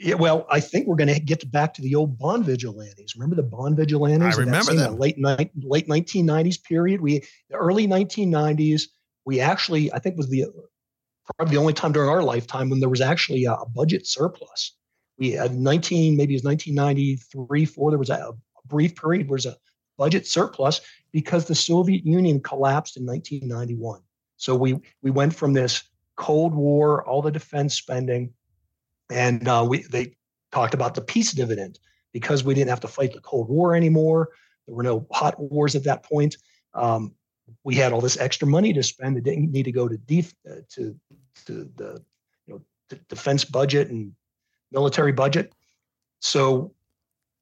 Yeah, well, I think we're going to get back to the old bond vigilantes. Remember the bond vigilantes? I remember that. Late night, late 1990s period. We the early 1990s. We actually, I think, was the probably the only time during our lifetime when there was actually a budget surplus we had 19, maybe it was 1993, four. There was a, brief period where there was a budget surplus because the Soviet Union collapsed in 1991. So we we went from this Cold War, all the defense spending, and uh, we they talked about the peace dividend because we didn't have to fight the Cold War anymore. There were no hot wars at that point. Um, we had all this extra money to spend. It didn't need to go to def- uh, to to the you know defense budget and military budget. So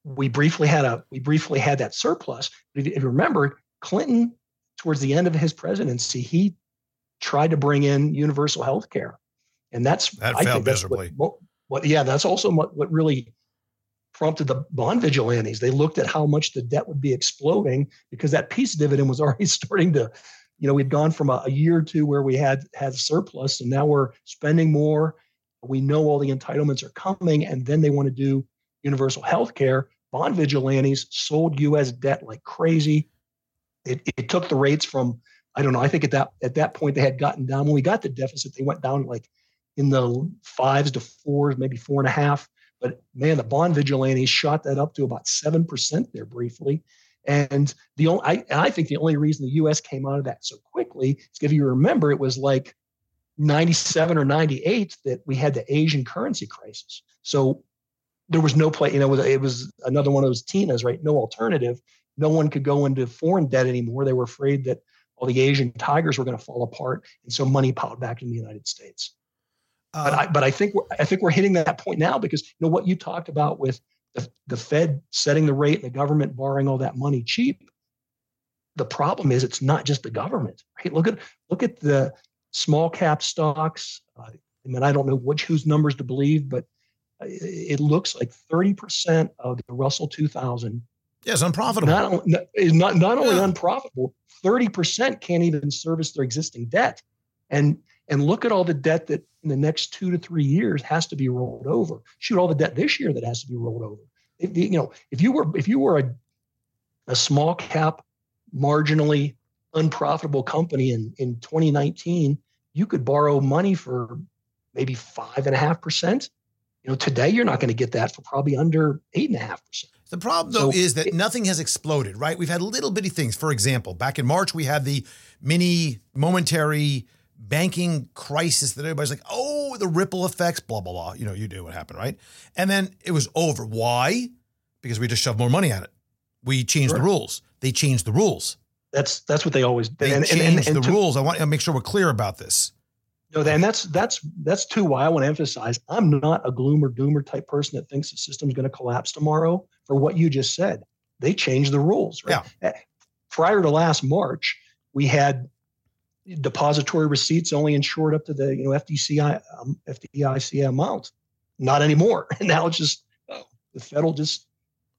we briefly had a we briefly had that surplus. If you remember, Clinton, towards the end of his presidency, he tried to bring in universal health care. And that's that I failed miserably. What, what, yeah, that's also what, what really prompted the bond vigilantes. They looked at how much the debt would be exploding because that peace dividend was [LAUGHS] already starting to you know, we'd gone from a, a year or two where we had had surplus, and now we're spending more. We know all the entitlements are coming, and then they want to do universal health care. Bond vigilantes sold U.S. debt like crazy. It, it took the rates from I don't know. I think at that at that point they had gotten down when we got the deficit. They went down like in the fives to fours, maybe four and a half. But man, the bond vigilantes shot that up to about seven percent there briefly. And the only I, I think the only reason the U.S. came out of that so quickly is if you remember, it was like 97 or 98 that we had the Asian currency crisis. So there was no play, you know, it was another one of those Tinas, right? No alternative. No one could go into foreign debt anymore. They were afraid that all the Asian tigers were going to fall apart, and so money piled back in the United States. Uh, but I, but I think we're, I think we're hitting that point now because you know what you talked about with the, the Fed setting the rate and the government borrowing all that money cheap. The problem is it's not just the government. Right? Look at look at the small cap stocks. Uh, I mean, I don't know which whose numbers to believe, but it looks like 30% of the Russell 2000 yeah, unprofitable. Not, is not, not only yeah. unprofitable, 30% can't even service their existing debt. And and look at all the debt that in the next two to three years has to be rolled over. Shoot, all the debt this year that has to be rolled over. If, you know, if you were if you were a, a small cap, marginally unprofitable company in, in 2019, you could borrow money for maybe five and a half percent you know, today you're not going to get that for probably under eight and a half percent. The problem, though, so is that it, nothing has exploded, right? We've had little bitty things. For example, back in March, we had the mini momentary banking crisis that everybody's like, oh, the ripple effects, blah, blah, blah. You know, you do what happened, right? And then it was over. Why? Because we just shoved more money at it. We changed sure. the rules. They changed the rules. That's that's what they always They and, changed and, and, the to, rules. I want to make sure we're clear about this. No, and that's that's that's too why I want to emphasize I'm not a gloomer doomer type person that thinks the system's going to collapse tomorrow for what you just said. They changed the rules, right? Yeah. Eh, prior to last March, we had depository receipts only insured up to the you know FDCI um, FDIC amount. Not anymore. And [LAUGHS] now it's just oh, the federal just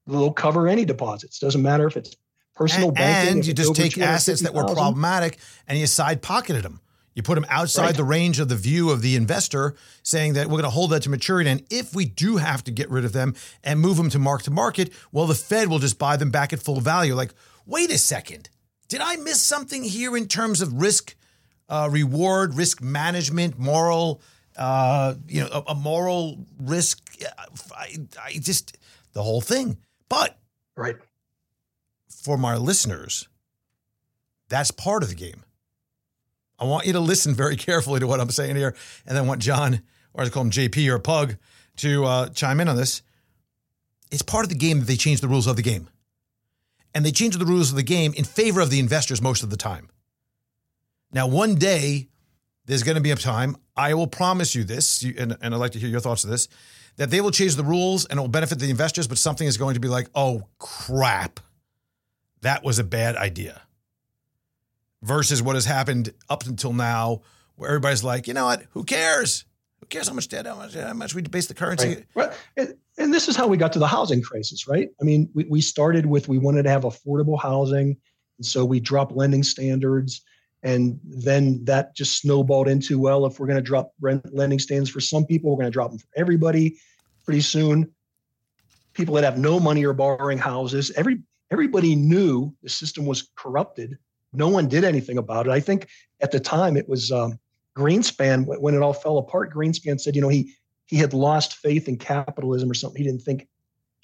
they'll cover any deposits. Doesn't matter if it's personal and, banking. And you just take assets that were problematic and you side pocketed them. You put them outside right. the range of the view of the investor, saying that we're going to hold that to maturity. And if we do have to get rid of them and move them to mark to market, well, the Fed will just buy them back at full value. Like, wait a second. Did I miss something here in terms of risk uh, reward, risk management, moral, uh, you know, a, a moral risk? I, I just, the whole thing. But right for my listeners, that's part of the game. I want you to listen very [LAUGHS] carefully to what I'm saying here, and then want John, or I call him JP or Pug, to uh, chime in on this. It's part of the game that they change the rules of the game. And they change the rules of the game in favor of the investors most of the time. Now, one day, there's going to be a time, I will promise you this, and, and I'd like to hear your thoughts on this, that they will change the rules and it will benefit the investors, but something is going to be like, oh, crap, that was a bad idea versus what has happened up until now, where everybody's like, you know what, who cares? Who cares how much debt, how much, how much we base the currency? Right. And, and this is how we got to the housing crisis, right? I mean, we, we started with we wanted to have affordable housing. And so we dropped lending standards. And then that just snowballed into, well, if we're going to drop rent lending standards for some people, we're going to drop them for everybody pretty soon. People that have no money are borrowing houses. Every everybody knew the system was corrupted no one did anything about it. I think at the time it was um, Greenspan when it all fell apart. Greenspan said, you know, he he had lost faith in capitalism or something. He didn't think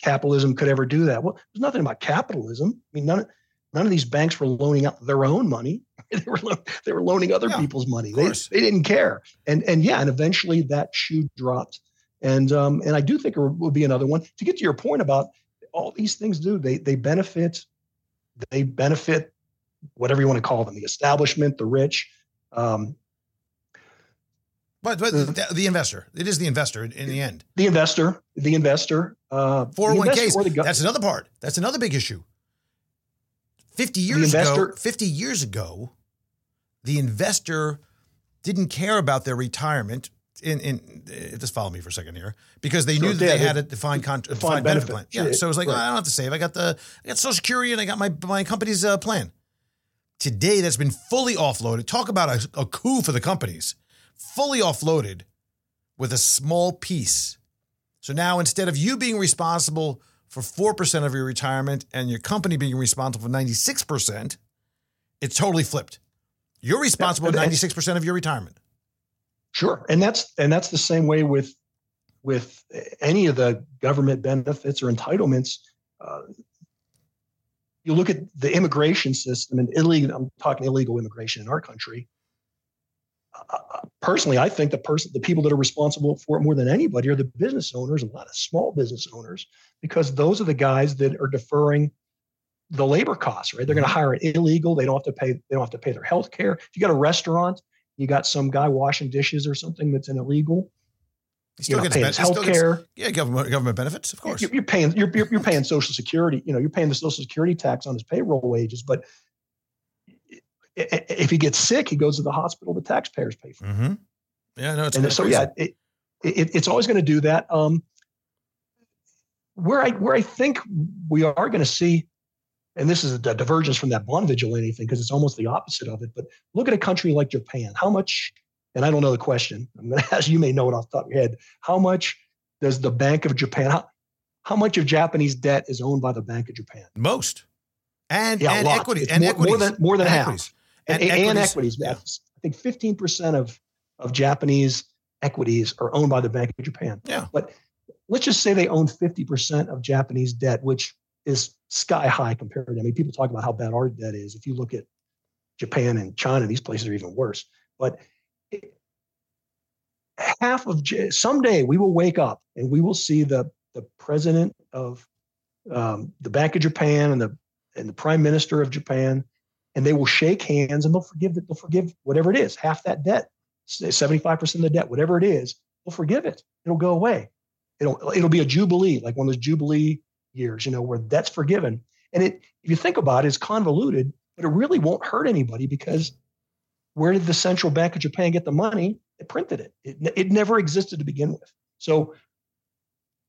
capitalism could ever do that. Well, there's nothing about capitalism. I mean, none of, none of these banks were loaning out their own money. [LAUGHS] they were they were loaning other yeah, people's money. They, they didn't care. And and yeah, and eventually that shoe dropped. And um and I do think it would be another one. To get to your point about all these things do they they benefit they benefit whatever you want to call them, the establishment, the rich. Um, but, but the, the, investor, it is the investor in the end. The investor, the investor. Uh, 401ks, that's another part. That's another big issue. 50 years investor, ago, 50 years ago, the investor didn't care about their retirement. In, in uh, just follow me for a second here because they knew that they had a defined, defined, defined benefit. benefit plan. Yeah, so it was like right. oh, I don't have to save. I got the I got Social Security and I got my my company's uh, plan. today that's been fully offloaded. Talk about a, a coup for the companies, fully offloaded with a small piece. So now instead of you being responsible for 4% of your retirement and your company being responsible for 96%, it's totally flipped. You're responsible for 96% of your retirement. Sure. And that's and that's the same way with with any of the government benefits or entitlements. Uh, you look at the immigration system and illegal, I'm talking illegal immigration in our country. Uh, uh, personally, I think the person, the people that are responsible for it more than anybody are the business owners, a lot of small business owners, because those are the guys that are deferring the labor costs, right? They're going to hire an illegal. They don't have to pay. They don't have to pay their health care. If you got a restaurant, you got some guy washing dishes or something that's an illegal. He still gets paying health care. Yeah, government government benefits, of course. You're, you're paying you're, you're, you're paying Social Security. You know, you're paying the Social Security tax on his payroll wages. But if he gets sick, he goes to the hospital. The taxpayers pay for. Mm-hmm. Yeah, no, it's and so yeah, it, it, it's always going to do that. Um, where I where I think we are going to see, and this is a divergence from that bond vigilante thing because it's almost the opposite of it. But look at a country like Japan. How much and I don't know the question. [LAUGHS] I'm going to ask you may know it off the top of your head. How much does the Bank of Japan, how, how much of Japanese debt is owned by the Bank of Japan? Most. And, yeah, and equity. And more, equities. More than, more than and half. Equities. And, and, and equities. Yeah. I think 15% of, of Japanese equities are owned by the Bank of Japan. Yeah. But let's just say they own 50% of Japanese debt, which is sky high compared to, I mean, people talk about how bad our debt is. If you look at Japan and China, these places are even worse. But half of someday we will wake up and we will see the the president of um, the Bank of Japan and the and the prime minister of Japan, and they will shake hands and they'll forgive it. They'll forgive whatever it is, half that debt, seventy five percent of the debt, whatever it is. They'll forgive it. It'll go away. It'll it'll be a jubilee, like one of those jubilee years, you know, where that's forgiven. And it, if you think about it, it's convoluted, but it really won't hurt anybody because where did the central bank of Japan get the money? They printed it. It, it never existed to begin with. So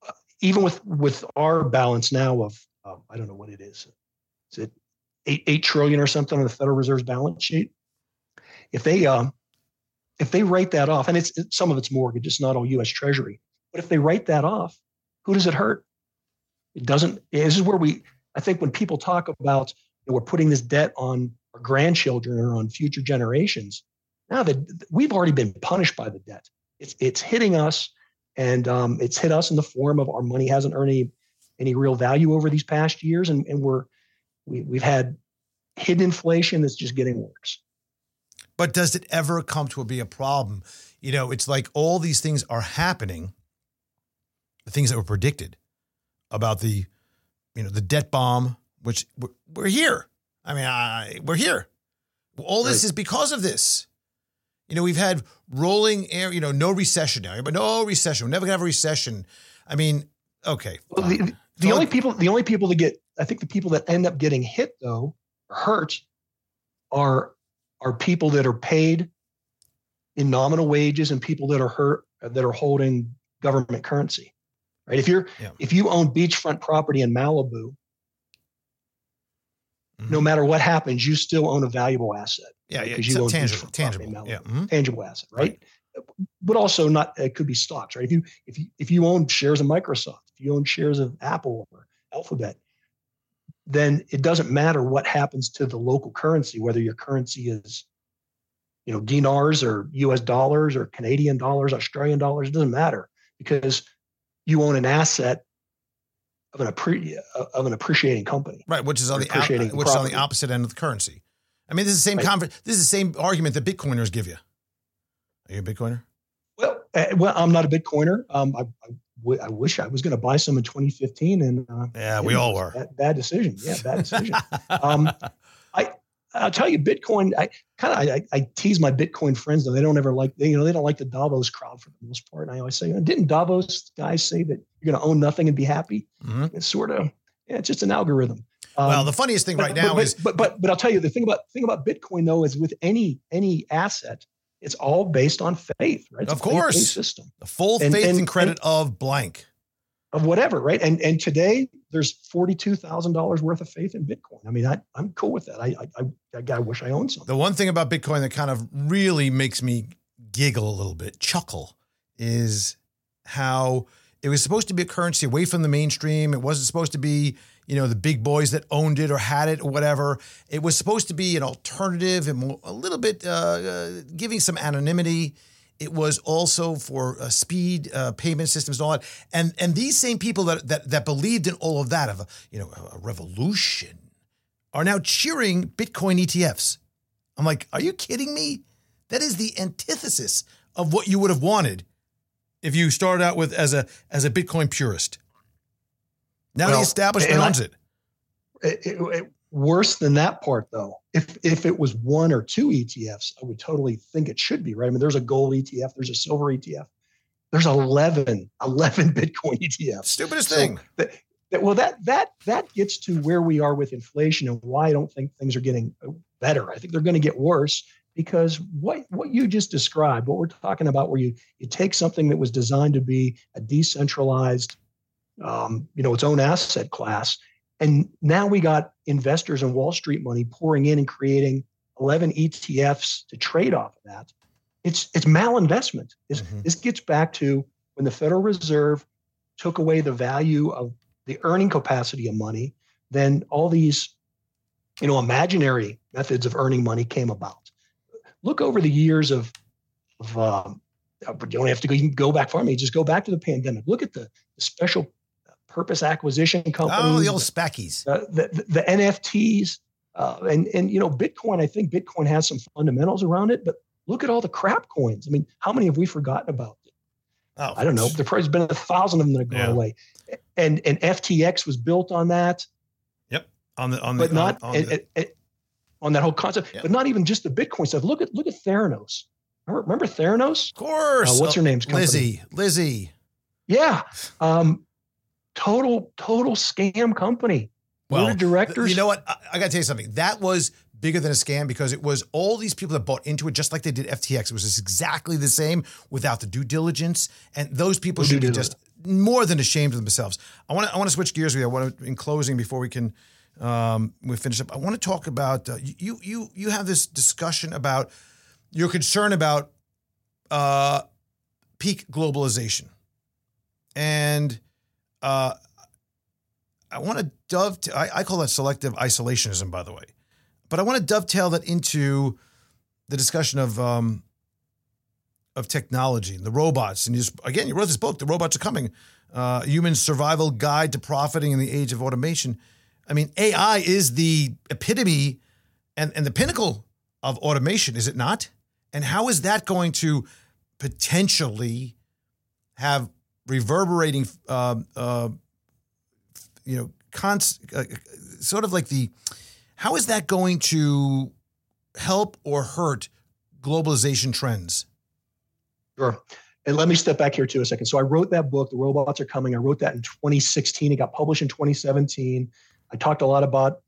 uh, even with with our balance now of um, I don't know what it is, is it eight eight trillion or something on the Federal Reserve's balance sheet? If they um, if they write that off, and it's, it's some of it's mortgage, it's not all U.S. Treasury, but if they write that off, who does it hurt? It doesn't. This is where we. I think when people talk about you know, we're putting this debt on our grandchildren or on future generations, now that we've already been punished by the debt, it's it's hitting us, and um, it's hit us in the form of our money hasn't earned any any real value over these past years, and and we're we, we've had hidden inflation that's just getting worse. But does it ever come to be a problem? You know, it's like all these things are happening, the things that were predicted about the, you know, the debt bomb, which we're, we're here. I mean, I, we're here. All this right. is because of this. You know, we've had rolling air, you know, no recession now, but no recession. We're never gonna have a recession. I mean, okay. Well, the, the so only people, the only people that get, I think the people that end up getting hit though, hurt, are are people that are paid in nominal wages and people that are hurt that are holding government currency. Right? If you're yeah. if you own beachfront property in Malibu, mm-hmm. no matter what happens, you still own a valuable asset. Yeah, yeah, you own tangible, tangible, yeah, mm-hmm. tangible asset, right? right? But also not it could be stocks, right? If you if you if you own shares of Microsoft, if you own shares of Apple or Alphabet, then it doesn't matter what happens to the local currency, whether your currency is, you know, dinars or U.S. dollars or Canadian dollars, Australian dollars. It doesn't matter because you own an asset of an appre- of an appreciating company, right? Which is on the which property. is on the opposite end of the currency. I mean, this is the same right. conver- This is the same argument that Bitcoiners give you. Are you a Bitcoiner? Well, uh, well, I'm not a Bitcoiner. Um, I, I, w- I wish I was going to buy some in 2015, and uh, yeah, we all were. Bad, bad, decision. Yeah, bad decision. [LAUGHS] um, I'll tell you, Bitcoin. I kind of I, I, tease my Bitcoin friends though. They don't ever like they, you know they don't like the Davos crowd for the most part. And I always say, didn't Davos guys say that you're going to own nothing and be happy? Mm-hmm. It's sort of yeah, it's just an algorithm. Um, well, the funniest thing but, right now but, is, but, but but I'll tell you the thing about thing about Bitcoin though is with any any asset, it's all based on faith, right? It's of course, system. The full and, faith and, and credit and, of blank. Of whatever, right? And and today there's forty two thousand dollars worth of faith in Bitcoin. I mean, I I'm cool with that. I I I, I wish I owned some. The one thing about Bitcoin that kind of really makes me giggle a little bit, chuckle, is how it was supposed to be a currency away from the mainstream. It wasn't supposed to be, you know, the big boys that owned it or had it or whatever. It was supposed to be an alternative and a little bit uh, uh, giving some anonymity. It was also for uh, speed uh, payment systems and all that. And and these same people that that, that believed in all of that of a, you know a revolution are now cheering Bitcoin ETFs. I'm like, are you kidding me? That is the antithesis of what you would have wanted if you started out with as a as a Bitcoin purist. Now well, the establishment owns it. It, it, it. Worse than that part, though. If if it was one or two ETFs, I would totally think it should be right. I mean, there's a gold ETF, there's a silver ETF, there's 11, 11 [LAUGHS] Bitcoin ETFs. Stupidest so thing. That, that, well, that that that gets to where we are with inflation and why I don't think things are getting better. I think they're going to get worse because what what you just described, what we're talking about, where you you take something that was designed to be a decentralized, um, you know, its own asset class, and now we got investors and Wall Street money pouring in and creating 11 ETFs to trade off of that. It's it's malinvestment. This mm-hmm. this gets back to when the Federal Reserve took away the value of the earning capacity of money, then all these, you know, imaginary methods of earning money came about look over the years of, of um, you don't have to go, you go back far. Me, just go back to the pandemic. Look at the, the special purpose acquisition companies. Oh, the old speckies. Uh, the, the, the, NFTs. Uh, and, and, you know, Bitcoin, I think Bitcoin has some fundamentals around it, but look at all the crap coins. I mean, how many have we forgotten about? Oh, I don't know. There probably been a thousand of them that have gone yeah. away. And, and FTX was built on that. Yep. On the, on the, but not, on, on the, it, it, on that whole concept, but not even just the Bitcoin stuff. Look at look at Theranos. Remember, remember Theranos? Of course. Uh, what's her name's company? Lizzie. Lizzie. Yeah. Um, total total scam company. Well, directors. You know what? I, I got to tell you something. That was bigger than a scam because it was all these people that bought into it, just like they did FTX. It was just exactly the same without the due diligence, and those people should be just more than ashamed of themselves. I want to I want to switch gears with you. I want to, in closing, before we can um, we finish up. I want to talk about uh, you. You you have this discussion about your concern about uh, peak globalization, and uh, I want to dovetail. I, I call that selective isolationism, by the way, but I want to dovetail that into the discussion of um, of technology and the robots. And you just, again, you wrote this book, "The Robots Are Coming: uh, Human Survival Guide to Profiting in the Age of Automation." I mean, AI is the epitome and, and the pinnacle of automation, is it not? And how is that going to potentially have reverberating, uh, uh, you know, cons- uh, sort of like the, how is that going to help or hurt globalization trends? Sure. And let me step back here too a second. So I wrote that book, The Robots Are Coming. I wrote that in 2016. It got published in 2017. I talked a lot about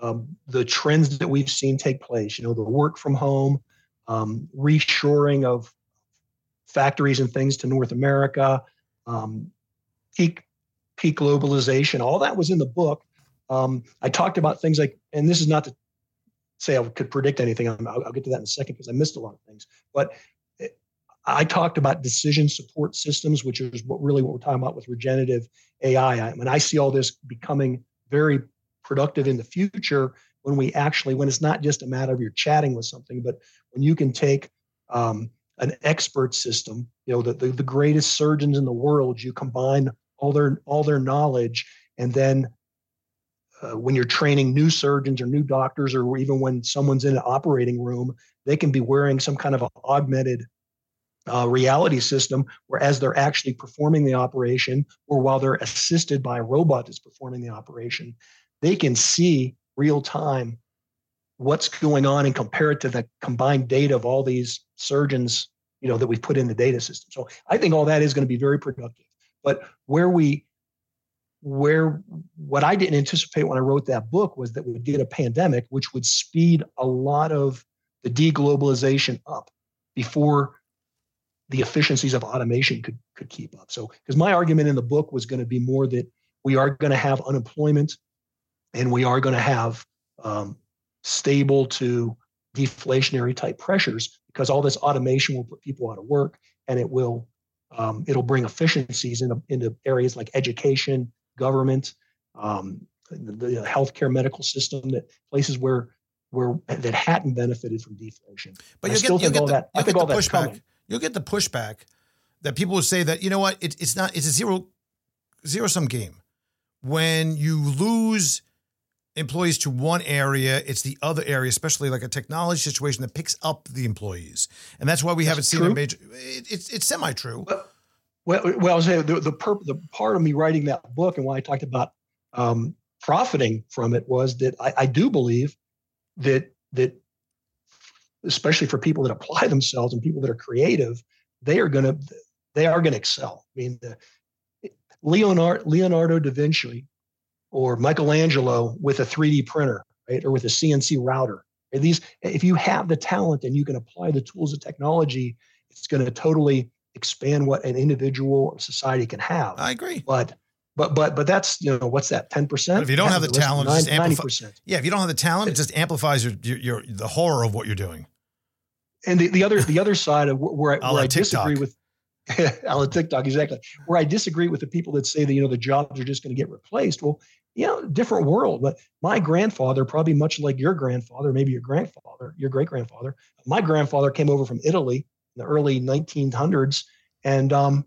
um, the trends that we've seen take place. You know, the work from home, um, reshoring of factories and things to North America, um, peak peak globalization. All that was in the book. Um, I talked about things like, and this is not to say I could predict anything. I'll, I'll get to that in a second because I missed a lot of things. But I talked about decision support systems, which is what really what we're talking about with regenerative AI. I mean, I see all this becoming very productive in the future when we actually when it's not just a matter of you're chatting with something but when you can take um, an expert system you know the, the, the greatest surgeons in the world you combine all their all their knowledge and then uh, when you're training new surgeons or new doctors or even when someone's in an operating room they can be wearing some kind of augmented uh, reality system where as they're actually performing the operation or while they're assisted by a robot that's performing the operation they can see real time what's going on and compare it to the combined data of all these surgeons you know that we've put in the data system so i think all that is going to be very productive but where we where what i didn't anticipate when i wrote that book was that we'd get a pandemic which would speed a lot of the deglobalization up before the efficiencies of automation could could keep up. So, because my argument in the book was going to be more that we are going to have unemployment, and we are going to have um, stable to deflationary type pressures because all this automation will put people out of work and it will um, it'll bring efficiencies into, into areas like education, government, um, the, the healthcare medical system, that places where where that hadn't benefited from deflation. But you still think all the, that. I think all coming. You'll get the pushback that people will say that you know what it, it's not it's a zero zero sum game when you lose employees to one area, it's the other area, especially like a technology situation that picks up the employees, and that's why we that's haven't seen a major. It, it's it's semi true. Well, well, I was saying the the, perp, the part of me writing that book and why I talked about um, profiting from it was that I, I do believe that that especially for people that apply themselves and people that are creative, they are going to they are going to excel. I mean, the, Leonardo Leonardo da Vinci or Michelangelo with a 3D printer, right, or with a CNC router. These, if you have the talent and you can apply the tools of technology, it's going to totally expand what an individual or society can have. I agree. But but but but that's you know what's that ten percent? If you don't have the, talent, 90, percent. Yeah, if you don't have the talent, it just amplifies your, your, your the horror of what you're doing. And the, the other the other side of where, where I [LAUGHS] disagree with [LAUGHS] on TikTok exactly where I disagree with the people that say that you know the jobs are just going to get replaced. Well, you know, different world. But my grandfather, probably much like your grandfather, maybe your grandfather, your great grandfather, my grandfather came over from Italy in the early 1900s, and um,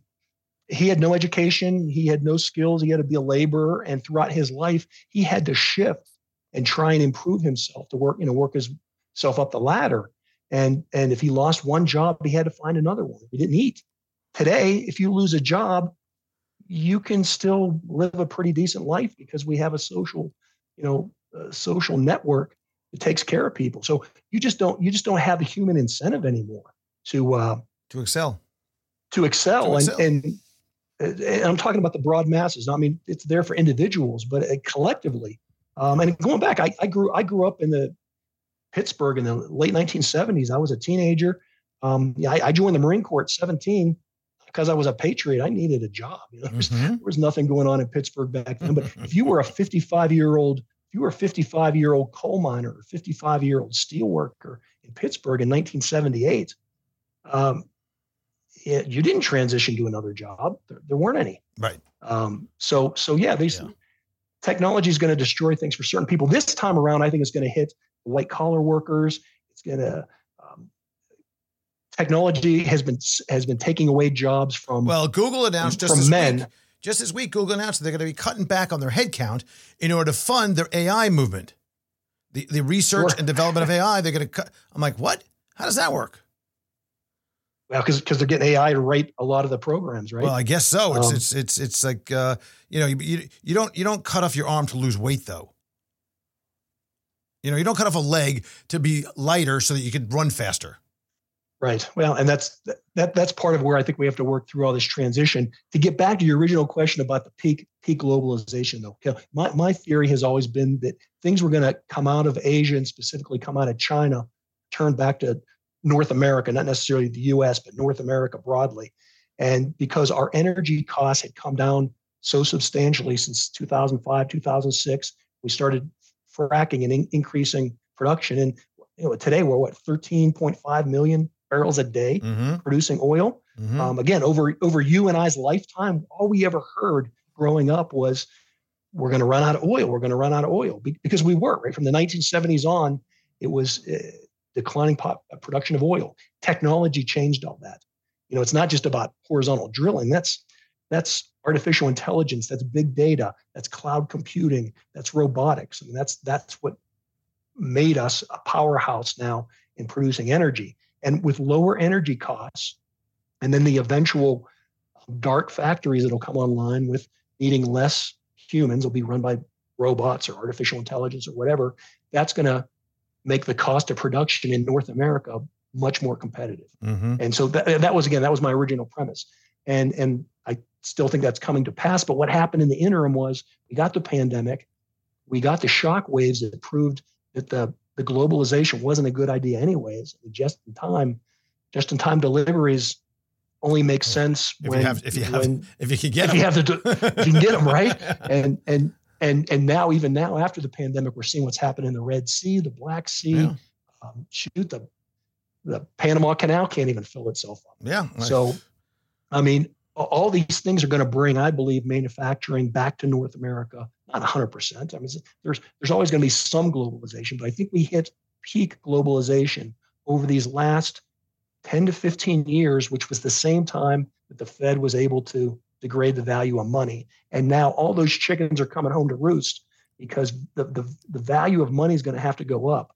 he had no education, he had no skills, he had to be a laborer, and throughout his life, he had to shift and try and improve himself to work, you know, work himself up the ladder. And and if he lost one job, he had to find another one. He didn't eat. Today, if you lose a job, you can still live a pretty decent life because we have a social, you know, social network that takes care of people. So you just don't you just don't have the human incentive anymore to uh, to excel, to excel, to excel. And, and, and I'm talking about the broad masses. I mean, it's there for individuals, but uh, collectively. Um, and going back, I, I grew I grew up in the Pittsburgh in the late 1970s. I was a teenager. Um, yeah, I, I joined the Marine Corps at 17 because I was a patriot, I needed a job. You know, there was, mm-hmm. there was nothing going on in Pittsburgh back then. But if you were a [LAUGHS] 55 year old, if you were a 55 year old coal miner or 55 year old steel worker in Pittsburgh in 1978, um, it, you didn't transition to another job. There, there weren't any. Right. Um, so, so yeah, these yeah. technology is going to destroy things for certain people. This time around, I think it's going to hit white collar workers. It's going to technology has been has been taking away jobs from well google announced just from men. week, just this week google announced they're going to be cutting back on their headcount in order to fund their ai movement. The, the research sure. and development of ai they're going to cut i'm like what? How does that work? Well because because they're getting ai to write a lot of the programs right? Well i guess so. It's um, it's it's it's like uh, you know you, you you don't you don't cut off your arm to lose weight though. You know you don't cut off a leg to be lighter so that you can run faster Right. Well, and that's that that's part of where I think we have to work through all this transition. To get back to your original question about the peak peak globalization, though, my my theory has always been that things were going to come out of Asia and specifically come out of China, turn back to North America, not necessarily the U.S., but North America broadly, and because our energy costs had come down so substantially since 2005, 2006, we started fracking and in, increasing production. And you know, today we're what 13.5 million barrels a day mm-hmm. producing oil. Mm-hmm. Um, again, over over you and I's lifetime, all we ever heard growing up was we're going to run out of oil. We're going to run out of oil because we were right from the 1970s on. It was uh, declining pop, uh, production of oil. Technology changed all that. You know, it's not just about horizontal drilling. That's that's artificial intelligence. That's big data. That's cloud computing. That's robotics. I mean, that's that's what made us a powerhouse now in producing energy. And with lower energy costs, and then the eventual dark factories that'll come online with needing less humans will be run by robots or artificial intelligence or whatever. That's going to make the cost of production in North America much more competitive. Mm-hmm. And so that, that was again that was my original premise. And and I still think that's coming to pass. But what happened in the interim was we got the pandemic, we got the shock waves that proved that the the globalization wasn't a good idea anyways. Just in time, just in time deliveries only makes sense if when you have if you have when, if you can get if them. you have if you can get them right [LAUGHS] and and and and now even now after the pandemic we're seeing what's happened in the red sea the black sea Yeah. um, shoot the the panama canal can't even fill itself up yeah. like- so i mean all these things are going to bring i believe manufacturing back to north america not 100% i mean there's there's always going to be some globalization but i think we hit peak globalization over these last 10 to 15 years which was the same time that the fed was able to degrade the value of money. And now all those chickens are coming home to roost because the, the, the value of money is going to have to go up.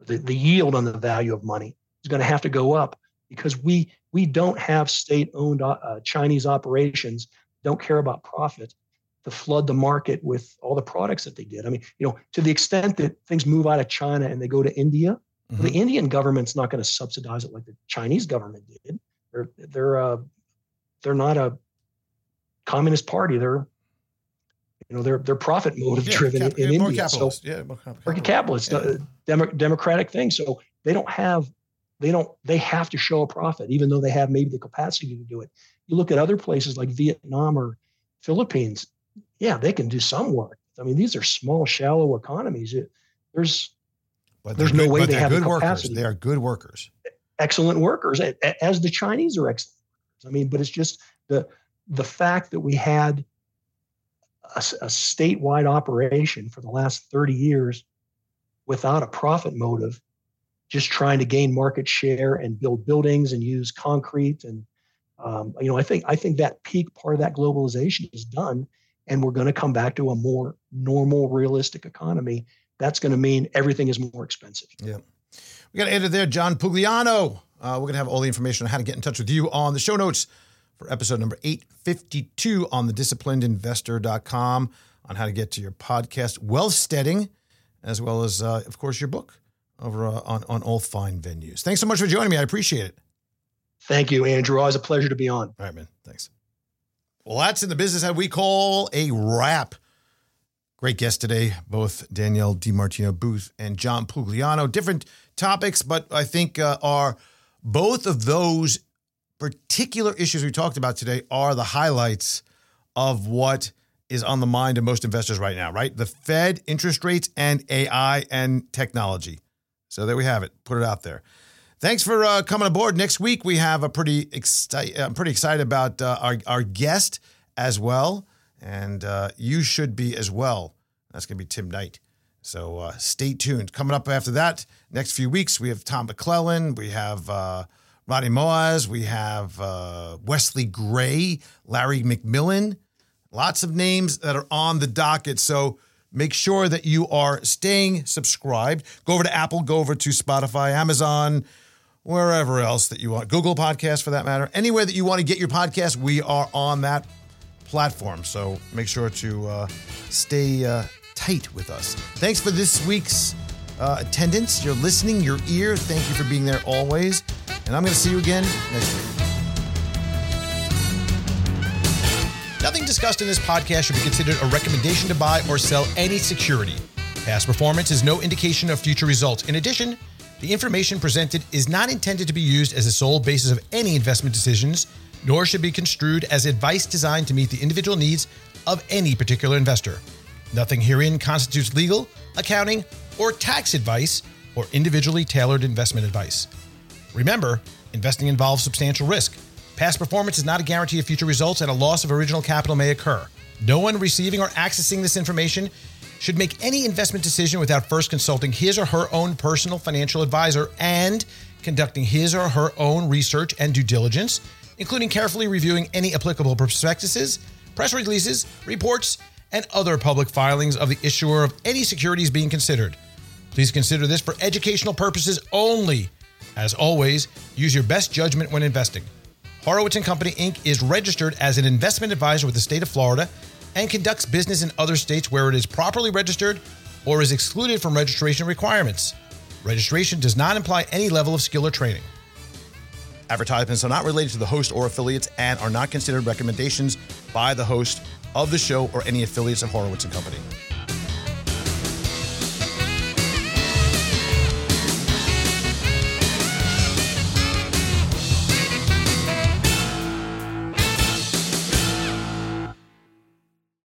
The, the yield on the value of money is going to have to go up because we we don't have state-owned uh, Chinese operations don't care about profit to flood the market with all the products that they did. I mean, you know, to the extent that things move out of China and they go to India, Mhm. the Indian government's not going to subsidize it like the Chinese government did. They're they're uh, they're not a communist party. They're you know they're they're profit motive yeah, driven cap- in yeah, more India. So yeah, more capitalist, uh, demo, democratic thing. So they don't have, they don't, they have to show a profit, even though they have maybe the capacity to do it. You look at other places like Vietnam or Philippines, yeah, they can do some work. I mean, these are small, shallow economies. It, there's But there's no good- way they have the good workers. capacity. They are good workers. excellent workers, a- a- as the Chinese are excellent. workers. I mean, but it's just the the fact that we had a statewide operation for the last 30 years without a profit motive, just trying to gain market share and build buildings and use concrete and um, you know, I think I think that peak part of that globalization is done, and we're going to come back to a more normal, realistic economy. That's going to mean everything is more expensive. Yeah. We got to end it there. John Pugliano. Uh, we're going to have all the information on how to get in touch with you on the show notes for episode number 852 on the disciplinedinvestor.com on how to get to your podcast Wealthsteading, as well as, uh, of course, your book over uh, on, on all fine venues. Thanks so much for joining me. I appreciate it. Thank you, Andrew. Always a pleasure to be on. All right, man. Thanks. Well, that's in the business that we call a wrap. Great guest today, both Danielle DiMartino Booth and John Pugliano. Different topics, but I think uh, are both of those particular issues we talked about today are the highlights of what is on the mind of most investors right now, right? The Fed, interest rates, and AI and technology. So there we have it. Put it out there. Thanks for uh, coming aboard. Next week we have a pretty excited. I'm pretty excited about uh, our our guest as well, and uh, you should be as well. That's going to be Tim Knight. So uh, stay tuned. Coming up after that, next few weeks we have Tom McClellan, we have uh, Rodney Moaz, we have uh, Wesley Gray, Larry McMillan. Lots of names that are on the docket. So make sure that you are staying subscribed. Go over to Apple, go over to Spotify, Amazon, wherever else that you want. Google Podcast for that matter. Anywhere that you want to get your podcast, we are on that platform. So make sure to uh, stay uh, tight with us. Thanks for this week's uh, attendance, your listening, your ear. Thank you for being there always. And I'm going to see you again next week. Nothing discussed in this podcast should be considered a recommendation to buy or sell any security. Past performance is no indication of future results. In addition, the information presented is not intended to be used as a sole basis of any investment decisions, nor should be construed as advice designed to meet the individual needs of any particular investor. Nothing herein constitutes legal, accounting, or tax advice or individually tailored investment advice. Remember, investing involves substantial risk. Past performance is not a guarantee of future results, and a loss of original capital may occur. No one receiving or accessing this information should make any investment decision without first consulting his or her own personal financial advisor and conducting his or her own research and due diligence, including carefully reviewing any applicable prospectuses, press releases, reports, and other public filings of the issuer of any securities being considered. Please consider this for educational purposes only. As always, use your best judgment when investing. Horowitz and Company Inc. is registered as an investment advisor with the state of Florida and conducts business in other states where it is properly registered or is excluded from registration requirements. Registration does not imply any level of skill or training. Advertisements are not related to the host or affiliates and are not considered recommendations by the host of the show or any affiliates of Horowitz and Company.